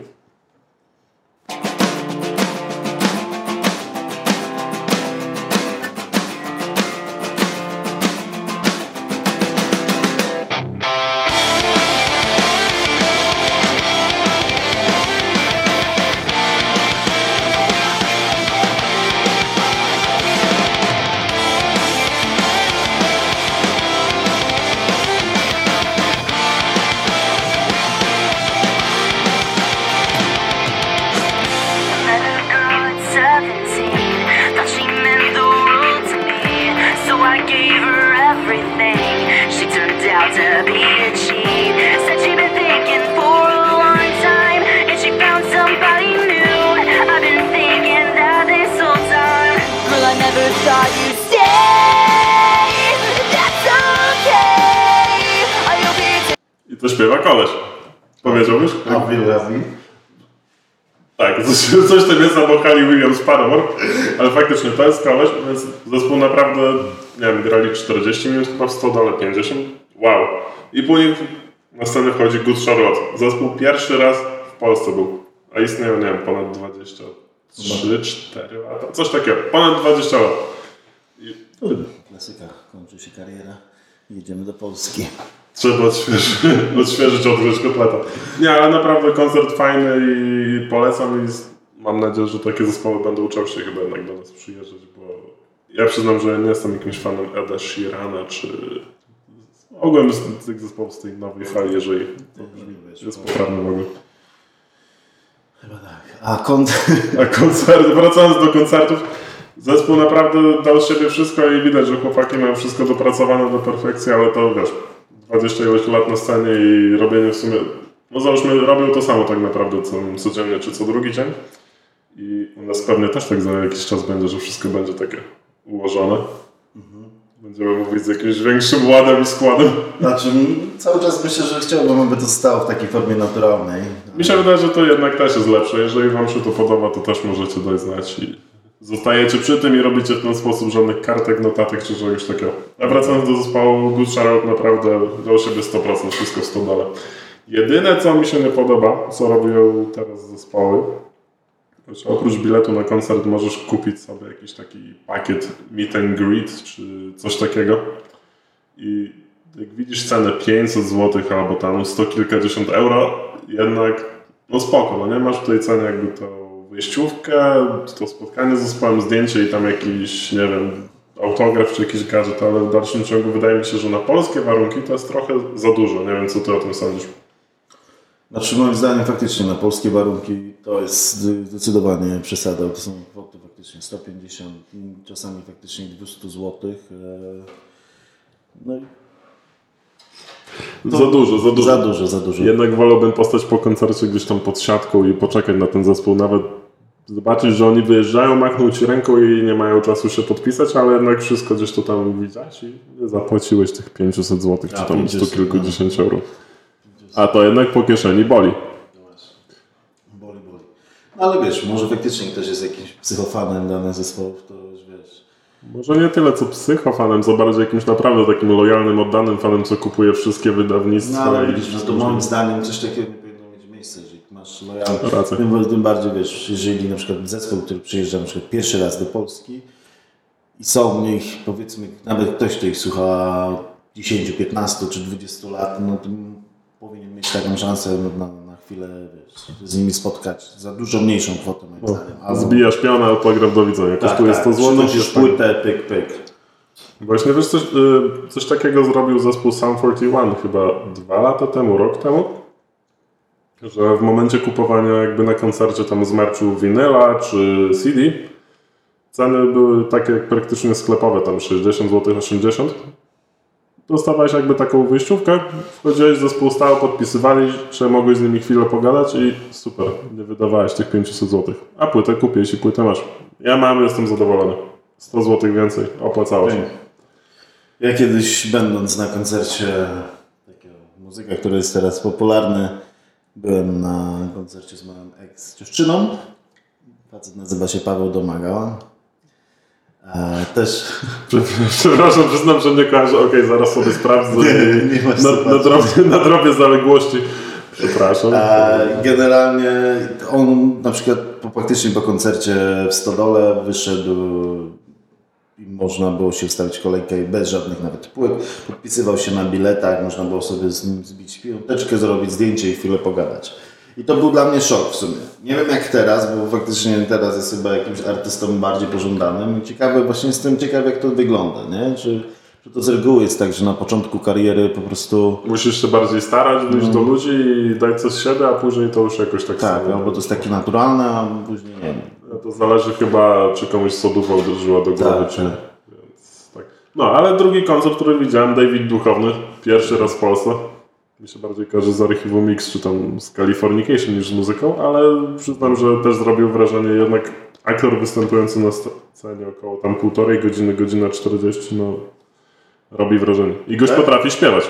100, ale 50. Wow. I później na scenę wchodzi Good Charlotte. Zespół pierwszy raz w Polsce był, a istnieją, nie wiem, ponad 23, 4 lata, coś takiego, ponad 20 lat. Klasyka, kończy się kariera. Jedziemy do Polski. Trzeba odświeżyć, odświeżyć odgryźć kotleta. Nie, ale naprawdę koncert fajny i polecam i mam nadzieję, że takie zespoły będą częściej chyba jednak do nas przyjeżdżać, ja przyznam, że nie jestem jakimś fanem Eda Sheerana czy ogółem z tych zespołów z tej nowej fali, jeżeli to brzmi, jest poprawne w ogóle. Chyba tak. A kon... A koncert, wracając do koncertów, zespół naprawdę dał z siebie wszystko i widać, że chłopaki mają wszystko dopracowane do perfekcji, ale to wiesz, 20 ileś lat na scenie i robienie w sumie, no załóżmy, robią to samo tak naprawdę co, codziennie czy co drugi dzień. I u nas pewnie też tak za jakiś czas będzie, że wszystko będzie takie ułożone. Będziemy mówić z jakimś większym ładem i składem. Znaczy, cały czas myślę, że chciałbym, aby to stało w takiej formie naturalnej. Mi się wydaje, że to jednak też jest lepsze. Jeżeli Wam się to podoba, to też możecie dać znać i zostajecie przy tym i robicie w ten sposób żadnych kartek, notatek czy czegoś takiego. A wracając do zespołu Good Charlotte, naprawdę dał siebie 100%, wszystko w 100 dole. Jedyne, co mi się nie podoba, co robią teraz zespoły, znaczy oprócz biletu na koncert możesz kupić sobie jakiś taki pakiet meet and greet, czy coś takiego. I jak widzisz cenę 500 zł albo tam 100 kilkadziesiąt euro, jednak no spoko, no nie masz w tej cenie jakby to wyjściówkę, to spotkanie z zespołem, zdjęcie i tam jakiś, nie wiem, autograf czy jakiś gadżet, ale w dalszym ciągu wydaje mi się, że na polskie warunki to jest trochę za dużo. Nie wiem, co ty o tym sądzisz. Znaczy moim zdaniem faktycznie na polskie warunki to jest zdecydowanie przesada. To są kwoty faktycznie faktycznie 150, mm, czasami faktycznie 200 zł. No i Za dużo, za dużo. za dużo, za dużo. Jednak wolałbym postać po koncercie gdzieś tam pod siatką i poczekać na ten zespół, nawet zobaczyć, że oni wyjeżdżają, machnąć ręką i nie mają czasu się podpisać, ale jednak wszystko gdzieś to tam widziałeś i zapłaciłeś tych 500 zł, czy tam 500, stu kilkudziesięciu euro. A to jednak po kieszeni boli. Boli, boli. No ale wiesz, może faktycznie ktoś jest jakimś psychofanem danych zespołów, to już wiesz. Może nie tyle co psychofanem, co bardziej jakimś naprawdę takim lojalnym, oddanym fanem, co kupuje wszystkie No wydawnictwa. ale i widzisz, no to moim zdaniem coś takiego nie powinno mieć miejsca, jeżeli masz lojalność. Tym, tym bardziej wiesz, jeżeli na przykład zespół, który przyjeżdża na przykład pierwszy raz do Polski i są w nich powiedzmy, nawet ktoś, kto ich słucha 10, 15 czy 20 lat, no to powinien mieć taką szansę na, na chwilę wiesz, z nimi spotkać za dużo mniejszą kwotę moim zdaniem. Albo- Zbijasz pionę, autograf do widzenia. Kosztuje 100 zł. jest tak. płytę, pyk, pyk. Właśnie wiesz, coś, y, coś takiego zrobił zespół Sound 41 chyba dwa lata temu, rok temu. Że w momencie kupowania jakby na koncercie tam z merchu winyla czy CD ceny były takie jak praktycznie sklepowe, tam 60 zł, 80 Dostawałeś jakby taką wyjściówkę, wchodziłeś, zespół stał, podpisywali, czy mogłeś z nimi chwilę pogadać i super, nie wydawałeś tych 500 zł. A płytę kupiłeś i płytę masz. Ja mam, jestem zadowolony. 100 zł więcej, opłacało się. Ja kiedyś będąc na koncercie takiego muzyka, który jest teraz popularny, byłem na koncercie z moją ex-dziewczyną. Facet nazywa się Paweł Domaga. E, też Przepraszam, przyznam, że nie kojarzę. Okej, zaraz sobie sprawdzę. Nie, nie na, na, drobie, na drobie zaległości. Przepraszam. E, Generalnie on na przykład po, praktycznie po koncercie w Stodole wyszedł i można było się ustawić kolejkę bez żadnych nawet płyt. Podpisywał się na biletach, można było sobie z nim zbić piąteczkę, zrobić zdjęcie i chwilę pogadać. I to był dla mnie szok w sumie. Nie wiem jak teraz, bo faktycznie teraz jest chyba jakimś artystą bardziej pożądanym. I ciekawe, właśnie jestem ciekaw jak to wygląda, nie? Czy, czy to z reguły jest tak, że na początku kariery po prostu Musisz się bardziej starać, wyjść do ludzi i dać coś z siebie, a później to już jakoś tak tak, albo to jest takie naturalne, a później nie wiem. To zależy chyba, czy komuś soduwa uderzyła do głowy, Tak, czy tak. Więc, tak. No, ale drugi koncert, który widziałem, David Duchowny, pierwszy raz w Polsce. Mi się bardziej kojarzy z archiwum Mix, czy tam z Californication niż z muzyką, ale przyznam, że też zrobił wrażenie jednak aktor występujący na scenie około tam półtorej godziny, godzina 40, no robi wrażenie. I gość potrafi śpiewać.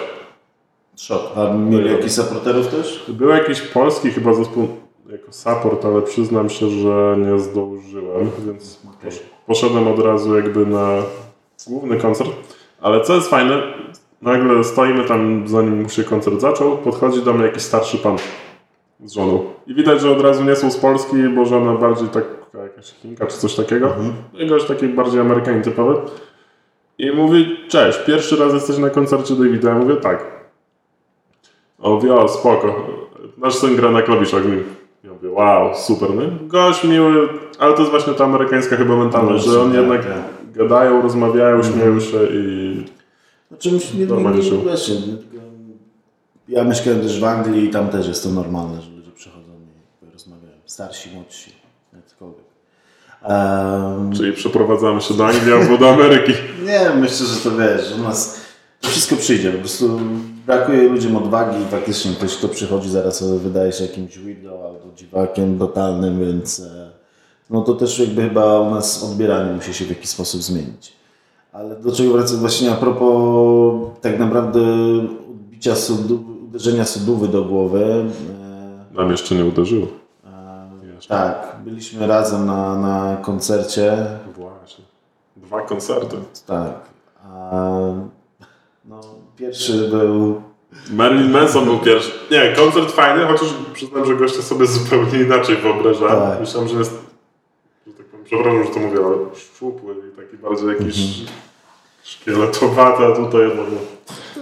Szok. A mieli jakichś supporterów też? Był jakiś polski chyba zespół jako support, ale przyznam się, że nie zdążyłem, więc posz- poszedłem od razu jakby na główny koncert. Ale co jest fajne, nagle stoimy tam, zanim się koncert zaczął, podchodzi do mnie jakiś starszy pan z żoną. I widać, że od razu nie są z Polski, bo żona bardziej taka jakaś Chinka czy coś takiego. I gość taki bardziej Amerykanin typowy. I mówi, cześć, pierwszy raz jesteś na koncercie Davida. Ja mówię, tak. On mówi, o spoko, nasz syn gra na klawiszach w nim. Ja mówię, wow, super, no gość miły, ale to jest właśnie ta amerykańska chyba mentalność, No, że oni tak, jednak tak. gadają, rozmawiają, śmieją się i Znaczy, nie, nie, Normalnie nie, właśnie, nie, tylko- ja mieszkałem też w Anglii i tam też jest to normalne, że ludzie przychodzą i rozmawiają. Starsi, młodsi, jakkolwiek. Um, czyli przeprowadzamy się do Anglii albo do Ameryki. nie, myślę, że to wiesz, że u nas to wszystko przyjdzie. Po prostu brakuje ludziom odwagi i faktycznie ktoś, kto przychodzi zaraz wydaje się jakimś weirdo albo dziwakiem totalnym, więc e, no to też jakby chyba u nas odbieranie musi się w jakiś sposób zmienić. Ale do czego wracam właśnie a propos tak naprawdę odbicia sodu, uderzenia sodówy do głowy. E, Nam jeszcze nie uderzyło. tak, byliśmy razem na, na koncercie. Właśnie. Dwa koncerty. Tak. A, no, pierwszy był Marilyn Manson był pierwszy. Nie, koncert fajny, chociaż przyznam, że gościa sobie zupełnie inaczej wyobrażałem. Tak. Myślałem, że jest, przepraszam, że to mówię, ale szczupły i taki bardzo jakiś Mhm. szkieletowaty, a tutaj jednak... no.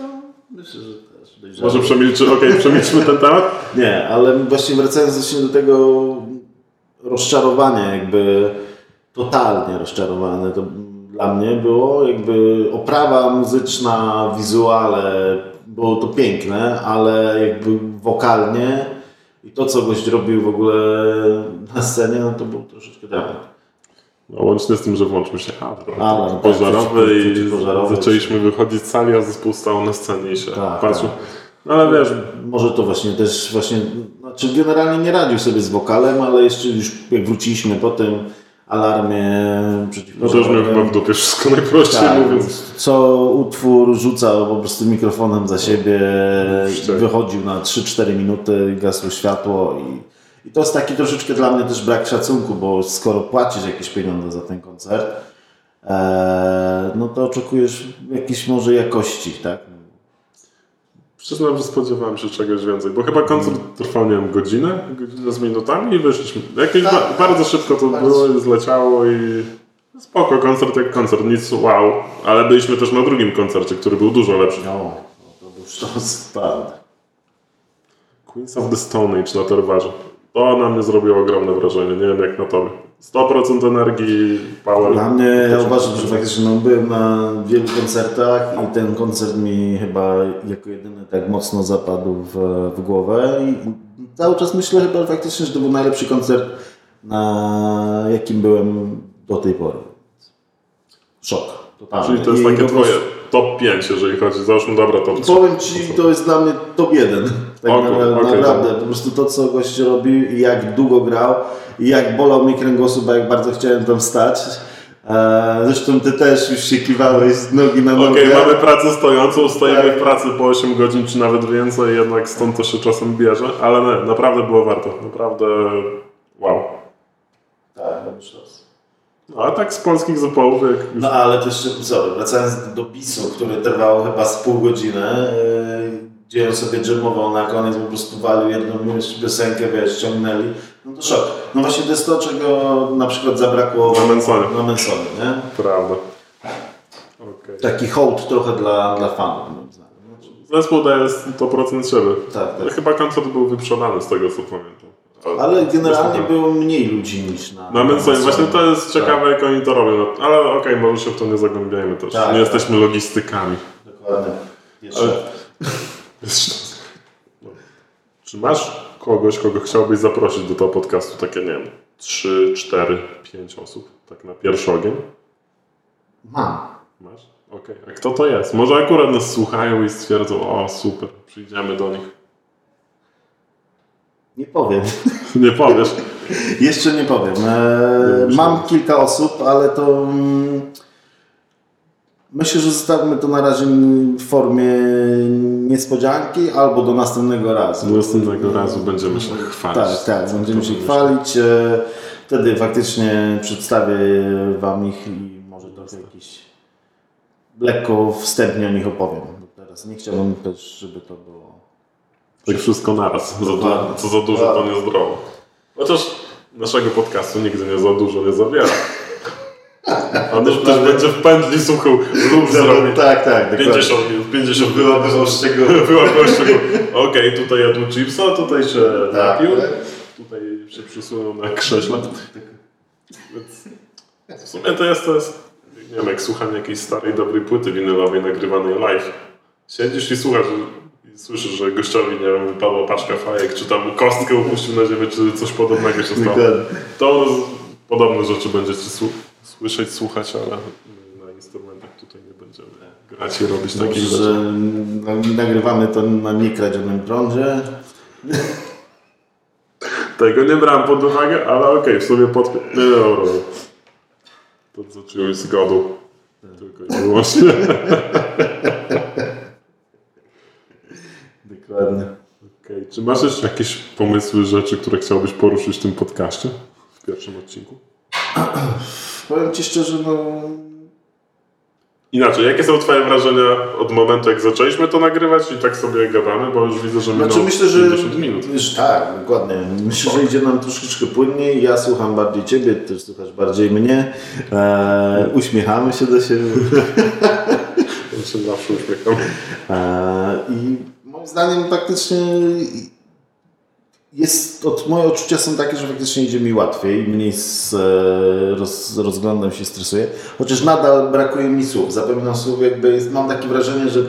Myślę, że też dojrzały. Może przemilczy, okej, przemilczmy ten temat. Nie, ale właśnie wracając właśnie do tego rozczarowania, jakby totalnie rozczarowane, to dla mnie było jakby oprawa muzyczna, wizuale, było to piękne, ale jakby wokalnie i to, co gość robił w ogóle na scenie, no to był troszeczkę dramat. No, łącznie z tym, że włączył się alarm tak, pożarowy i zaczęliśmy wychodzić z sali, a zespół stał na scenie i się Tak, patrzył. tak. No ale wiesz, Może to właśnie też właśnie, znaczy generalnie nie radził sobie z wokalem, ale jeszcze już jak wróciliśmy po tym alarmie no to już przeciwpożarowym. miał chyba w dupie wszystko najprościej Tak, mówiąc. co utwór rzucał po prostu mikrofonem za siebie, wychodził na 3-4 minuty, gasło światło i, i to jest taki troszeczkę dla mnie też brak szacunku, bo skoro płacisz jakieś pieniądze za ten koncert, e, no to oczekujesz jakiejś może jakości, tak? Przyznam, że spodziewałem się czegoś więcej, bo chyba koncert trwał, nie wiem, godzinę, godzinę z minutami i wyszliśmy. Jakieś Tak, ba- bardzo szybko to bardzo było i zleciało i spoko, koncert jak koncert, nic wow, ale byliśmy też na drugim koncercie, który był dużo lepszy. No, no to był sztos, prawda. Queens of the Stone Age na Torwarze. To na mnie zrobiło ogromne wrażenie, nie wiem jak na tobie. 100% energii, power. Dla mnie, ja uważam, że faktycznie no, byłem na wielu koncertach i ten koncert mi chyba jako jedyny tak mocno zapadł w, w głowę i cały czas myślę chyba faktycznie, że to był najlepszy koncert, na jakim byłem do tej pory. Szok. Totalny. Czyli to jest I takie twoje top 5, jeżeli chodzi, załóżmy dobra top 3. Powiem Ci, to jest dla mnie top 1. Tak Okej, naprawdę, okej, naprawdę. Po prostu to, co gość robił i jak długo grał i jak bolał mi kręgosłup, bo jak bardzo chciałem tam stać. E, Zresztą Ty też już się kiwałeś z nogi na nogę. Okej, mamy pracę stojącą, stoimy w pracy po 8 godzin czy nawet więcej, jednak stąd to się czasem bierze, ale nie, naprawdę było warto, naprawdę wow. Tak, dobry. A tak z polskich zespołów, jak już No ale też, sorry, wracając do bisu, który trwał chyba z pół godziny, yy, gdzie on sobie dżemował na koniec, po prostu walił jedną jeszcze piosenkę, wiesz, ciągnęli, no to szok. No właśnie to jest to, czego na przykład zabrakło Na Mansonie. na Mansonie, nie? prawda. Okej. Taki hołd trochę dla, dla fanów. Zespół daje 100% siebie. Tak, tak. Chyba koncert był wyprzedany z tego co pamiętam. Ale generalnie było mniej ludzi niż na Na Mansonie, właśnie to jest Tak. ciekawe jak oni to robią, no, ale okej, może się w to nie zagłębiajmy też. Tak, nie tak. jesteśmy logistykami. Dokładnie. Jeszcze. Ale- No. Czy masz kogoś, kogo chciałbyś zaprosić do tego podcastu? Takie, nie wiem, 3, 4, 5 osób, tak na pierwszy ogień? Mam. Masz? Okej. A kto to jest? Może akurat nas słuchają i stwierdzą, o super, przyjdziemy do nich. Nie powiem. Nie powiesz. Jeszcze nie powiem. E, mam kilka osób, ale to mm, myślę, że zostawimy to na razie w formie niespodzianki albo do następnego razu. Do następnego razu będziemy się chwalić. Tak, tak, będziemy się chwalić. e, Wtedy faktycznie przedstawię Wam ich i może trochę jakiś lekko wstępnie o nich opowiem. Teraz nie chciałbym też, żeby to było. Tak wszystko naraz. Za co za dużo, to niezdrowo. Chociaż naszego podcastu nigdy nie za dużo, nie za wiele. A też będzie w pędli słuchał lub zrobi. Tak, tak, 50 minut, 50 Byłoby z czego. Byłaby z czego. Okej, tutaj jadł chipsa, tutaj się Tak. napił, tutaj się przysunął na krześle. Więc w sumie to jest, to jest, nie wiem, jak słucham jakiejś starej, dobrej płyty winylowej nagrywanej live. Siedzisz i słuchasz i słyszysz, że gościowi, nie wiem, wypadła paczka fajek, czy tam kostkę upuścił na ziemię, czy coś podobnego się stało. To podobne rzeczy będziecie słyszeć, słuchać, ale na instrumentach tutaj nie będziemy grać i robić takich rzeczy. nagrywamy to na niekradzionym prądzie. Tego nie brałem pod uwagę, ale okej, w sumie pod... Nie, dobra. To co czułeś zgodą. Tylko i wyłącznie. Dokładnie. Okej, Czy masz jeszcze jakieś pomysły, rzeczy, które chciałbyś poruszyć w tym podcaście? W pierwszym odcinku? Powiem Ci szczerze, no Inaczej, jakie są Twoje wrażenia od momentu, jak zaczęliśmy to nagrywać i tak sobie gadamy, bo już widzę, że minęło Znaczy myślę, że, 50 minut. że tak, dokładnie. Myślę, że idzie nam troszeczkę płynniej. Ja słucham bardziej Ciebie, Ty słuchasz bardziej mnie. E, uśmiechamy się do siebie. Ja się zawsze uśmiecham. E, I moim zdaniem faktycznie jest, od, moje odczucia są takie, że faktycznie idzie mi łatwiej, mniej z, e, roz, rozglądam się, stresuję. Chociaż nadal brakuje mi słów. Zapominam słów, jakby jest, mam takie wrażenie, że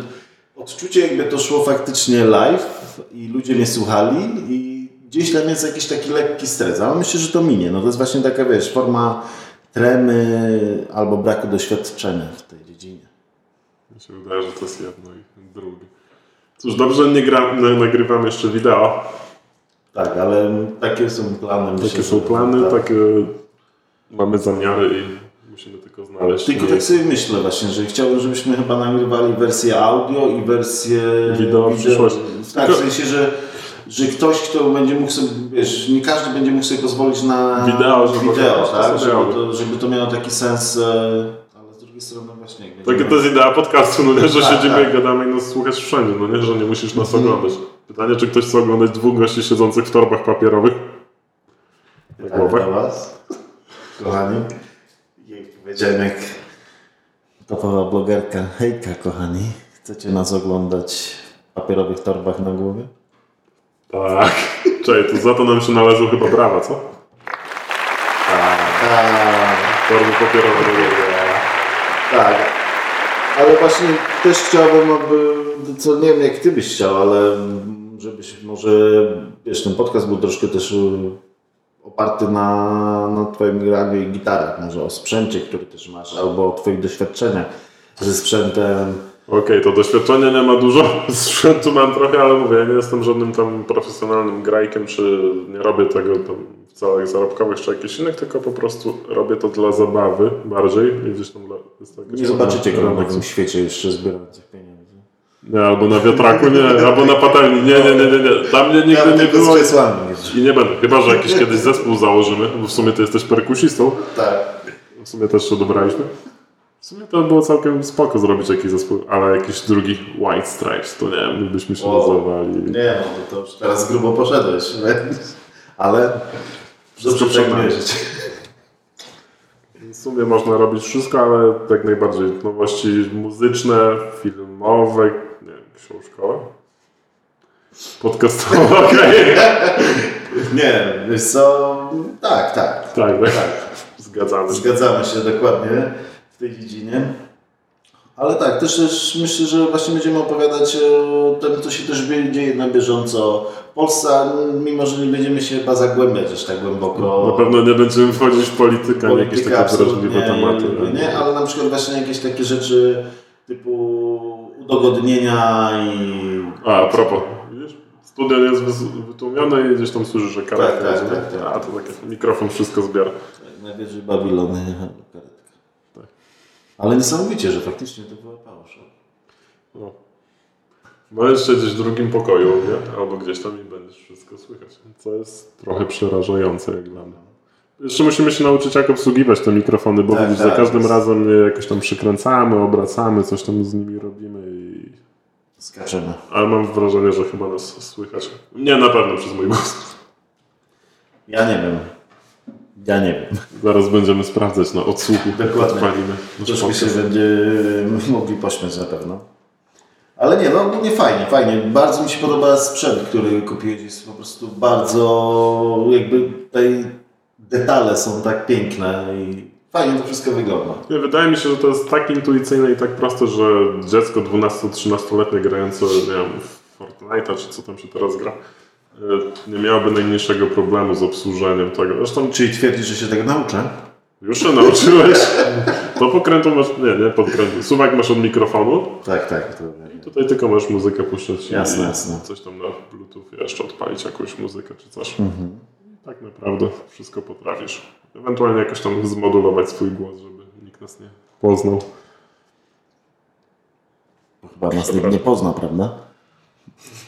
odczucie jakby to szło faktycznie live i ludzie mnie słuchali i gdzieś tam jest jakiś taki lekki stres, ale myślę, że to minie. No to jest właśnie taka, wiesz, forma tremy albo braku doświadczenia w tej dziedzinie. Mi się wydaje, że to jest jedno i drugie. Cóż, dobrze nie gra, na- nagrywam jeszcze wideo. Tak, ale takie są plany. myślę, Takie są że- plany, tak. takie mamy zamiary i musimy tylko znaleźć. Tylko miejsce. tak sobie myślę właśnie, że chciałbym, żebyśmy chyba nagrywali wersję audio i wersję Wideo w przyszłości. Tak, Tylko- w sensie, że, że ktoś, kto będzie mógł sobie, wiesz, nie każdy będzie mógł sobie pozwolić na Wideo, żeby wideo tak? żeby, to, żeby to miało taki sens, e, ale z drugiej strony właśnie jak Takie będziemy- to jest idea podcastu, no nie, że Tak, siedzimy tak. i gadamy i nas słuchasz wszędzie, no nie, że nie musisz nas Mhm. oglądać. Pytanie, czy ktoś chce oglądać dwóch gości siedzących w torbach papierowych? Na Tak, głowę? dla Was, kochani. Jak powiedziałem, jak topowa blogerka, hejka kochani, chcecie nas oglądać w papierowych torbach na głowie? Tak. Czekaj, to za to nam się należą chyba brawa, co? Tak. Torby papierowe na głowie. Tak. Ale właśnie też chciałbym, aby, co nie wiem jak ty byś chciał, ale żebyś może, wiesz, ten podcast był troszkę też y, oparty na, na twoim graniu i gitarach, może o sprzęcie, który też masz, albo o twoich doświadczeniach ze sprzętem. Okej, to doświadczenia nie ma dużo, sprzętu mam trochę, ale mówię, ja nie jestem żadnym tam profesjonalnym grajkiem, czy nie robię tego tam celach zarobkowych, czy jakichś innych, tylko po prostu robię to dla zabawy bardziej gdzieś tam dla, jest to jakaś Nie zobaczycie go na takim świecie jeszcze zbierających pieniędzy. Nie, albo na wiatraku nie, albo na patelni, nie, nie, nie, nie, nie. Tam mnie nigdy nie było i nie będę, chyba, że jakiś kiedyś zespół założymy, bo w sumie ty jesteś perkusistą, Tak. w sumie też się dobraliśmy. W sumie to było całkiem spoko zrobić jakiś zespół, ale jakiś drugi White Stripes, to nie wiem, byśmy się O, nazywali. Nie, no to, to już teraz grubo poszedłeś, ale dobrze Wszystko tak przed wierzyć. W sumie można robić wszystko, ale jak najbardziej nowości muzyczne, filmowe, nie wiem, książkowe. Podcastowe, okej. Nie, wiesz co, tak, tak. Tak, tak. Zgadzamy się. Zgadzamy się dokładnie w tej dziedzinie. Ale tak, też, też myślę, że właśnie będziemy opowiadać o tym, co się też dzieje na bieżąco w Polsce, mimo że nie będziemy się chyba zagłębiać aż tak głęboko. Na pewno nie będziemy wchodzić w politykę, ani jakieś takie wrażliwe tematy. Nie, nie, ale na przykład właśnie jakieś takie rzeczy typu udogodnienia i A, a propos, widzisz? Nie jest wytłumione i gdzieś tam słyszy, że karetka Tak, tak, tak, tak. A, to takie mikrofon wszystko zbiera. najwyżej Babilony karetka. Ale niesamowicie, że faktycznie to była pałasza. No. Możesz siedzieć w drugim pokoju, nie? albo gdzieś tam i będziesz wszystko słychać, co jest trochę przerażające jak dla mnie. Jeszcze musimy się nauczyć jak obsługiwać te mikrofony, bo Tak, widzisz, tak, za każdym jest- razem je jakoś tam przykręcamy, obracamy, coś tam z nimi robimy i... Skaczemy. Ale mam wrażenie, że chyba nas słychać. Nie, na pewno przez mój głos. Ja nie wiem. Ja nie wiem. Zaraz będziemy sprawdzać na odsłuchu. Dokładnie. Odpalimy Troszkę się będziemy mogli pośmiać na pewno. Ale nie, no ogólnie fajnie, fajnie. Bardzo mi się podoba sprzęt, który kupiłeś. Jest po prostu bardzo, jakby tutaj detale są tak piękne i fajnie to wszystko wygląda. Nie, Wydaje mi się, że to jest tak intuicyjne i tak proste, że dziecko 12-13-letnie grające nie wiem, w Fortnite'a, czy co tam się teraz gra, nie miałoby najmniejszego problemu z obsłużeniem tego. Zresztą Czyli twierdzisz, że się tego nauczę? już się nauczyłeś. To pokrętu masz, nie, nie podkrętu. Suwak masz od mikrofonu. Tak, tak. To... Tutaj tylko masz muzykę puszczać Jasne, jasne. coś tam na Bluetooth jeszcze odpalić jakąś muzykę czy coś. Mhm. Tak naprawdę wszystko potrafisz. Ewentualnie jakoś tam zmodulować swój głos, żeby nikt nas nie poznał. Chyba nas nikt nie pozna, prawda?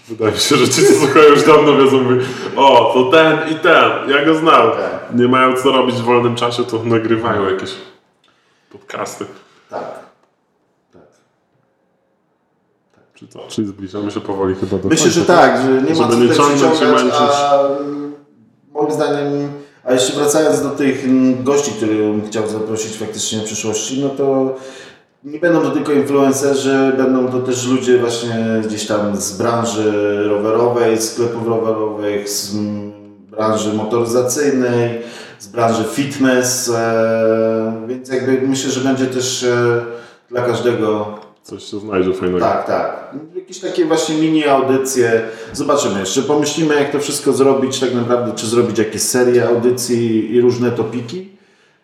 Wydaje mi się, że ci, co słuchają już dawno wiedzą, mówią, o, to ten i ten, ja go znam. Tak. Nie mają co robić w wolnym czasie, to nagrywają jakieś podcasty. Tak. tak. Czy to? Czyli zbliżamy się powoli chyba do Myślę, że tak, że nie ma co nie ciągnąć a moim zdaniem, a jeszcze wracając do tych mm, gości, których chciał zaprosić faktycznie w przyszłości, no to nie będą to tylko influencerzy, będą to też ludzie właśnie gdzieś tam z branży rowerowej, sklepów rowerowych, z branży motoryzacyjnej, z branży fitness, e, więc jakby myślę, że będzie też e, dla każdego Coś się znajdzie fajnego. tak, tak. Jakieś takie właśnie mini audycje. Zobaczymy jeszcze. Pomyślimy, jak to wszystko zrobić tak naprawdę, czy zrobić jakieś serie audycji i różne topiki.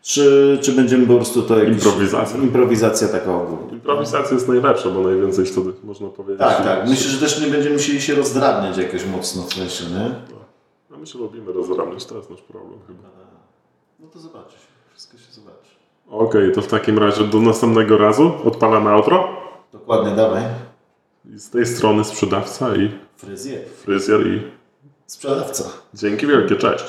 Czy, czy będziemy po prostu to jakieś... Improwizacja. Improwizacja taka ogólna. Improwizacja jest najlepsza, bo najwięcej wtedy można powiedzieć. Tak, tak. Myślę, że też nie będziemy musieli się rozdrabniać jakoś mocno w sensie, nie? A my się lubimy rozramiać, to jest nasz problem chyba. No to zobaczy się. Wszystko się zobaczy. Okej, to w takim razie do następnego razu odpalamy outro. Dokładnie, dawaj. I z tej strony sprzedawca i Fryzjer. fryzjer i Sprzedawca. dzięki wielkie, cześć.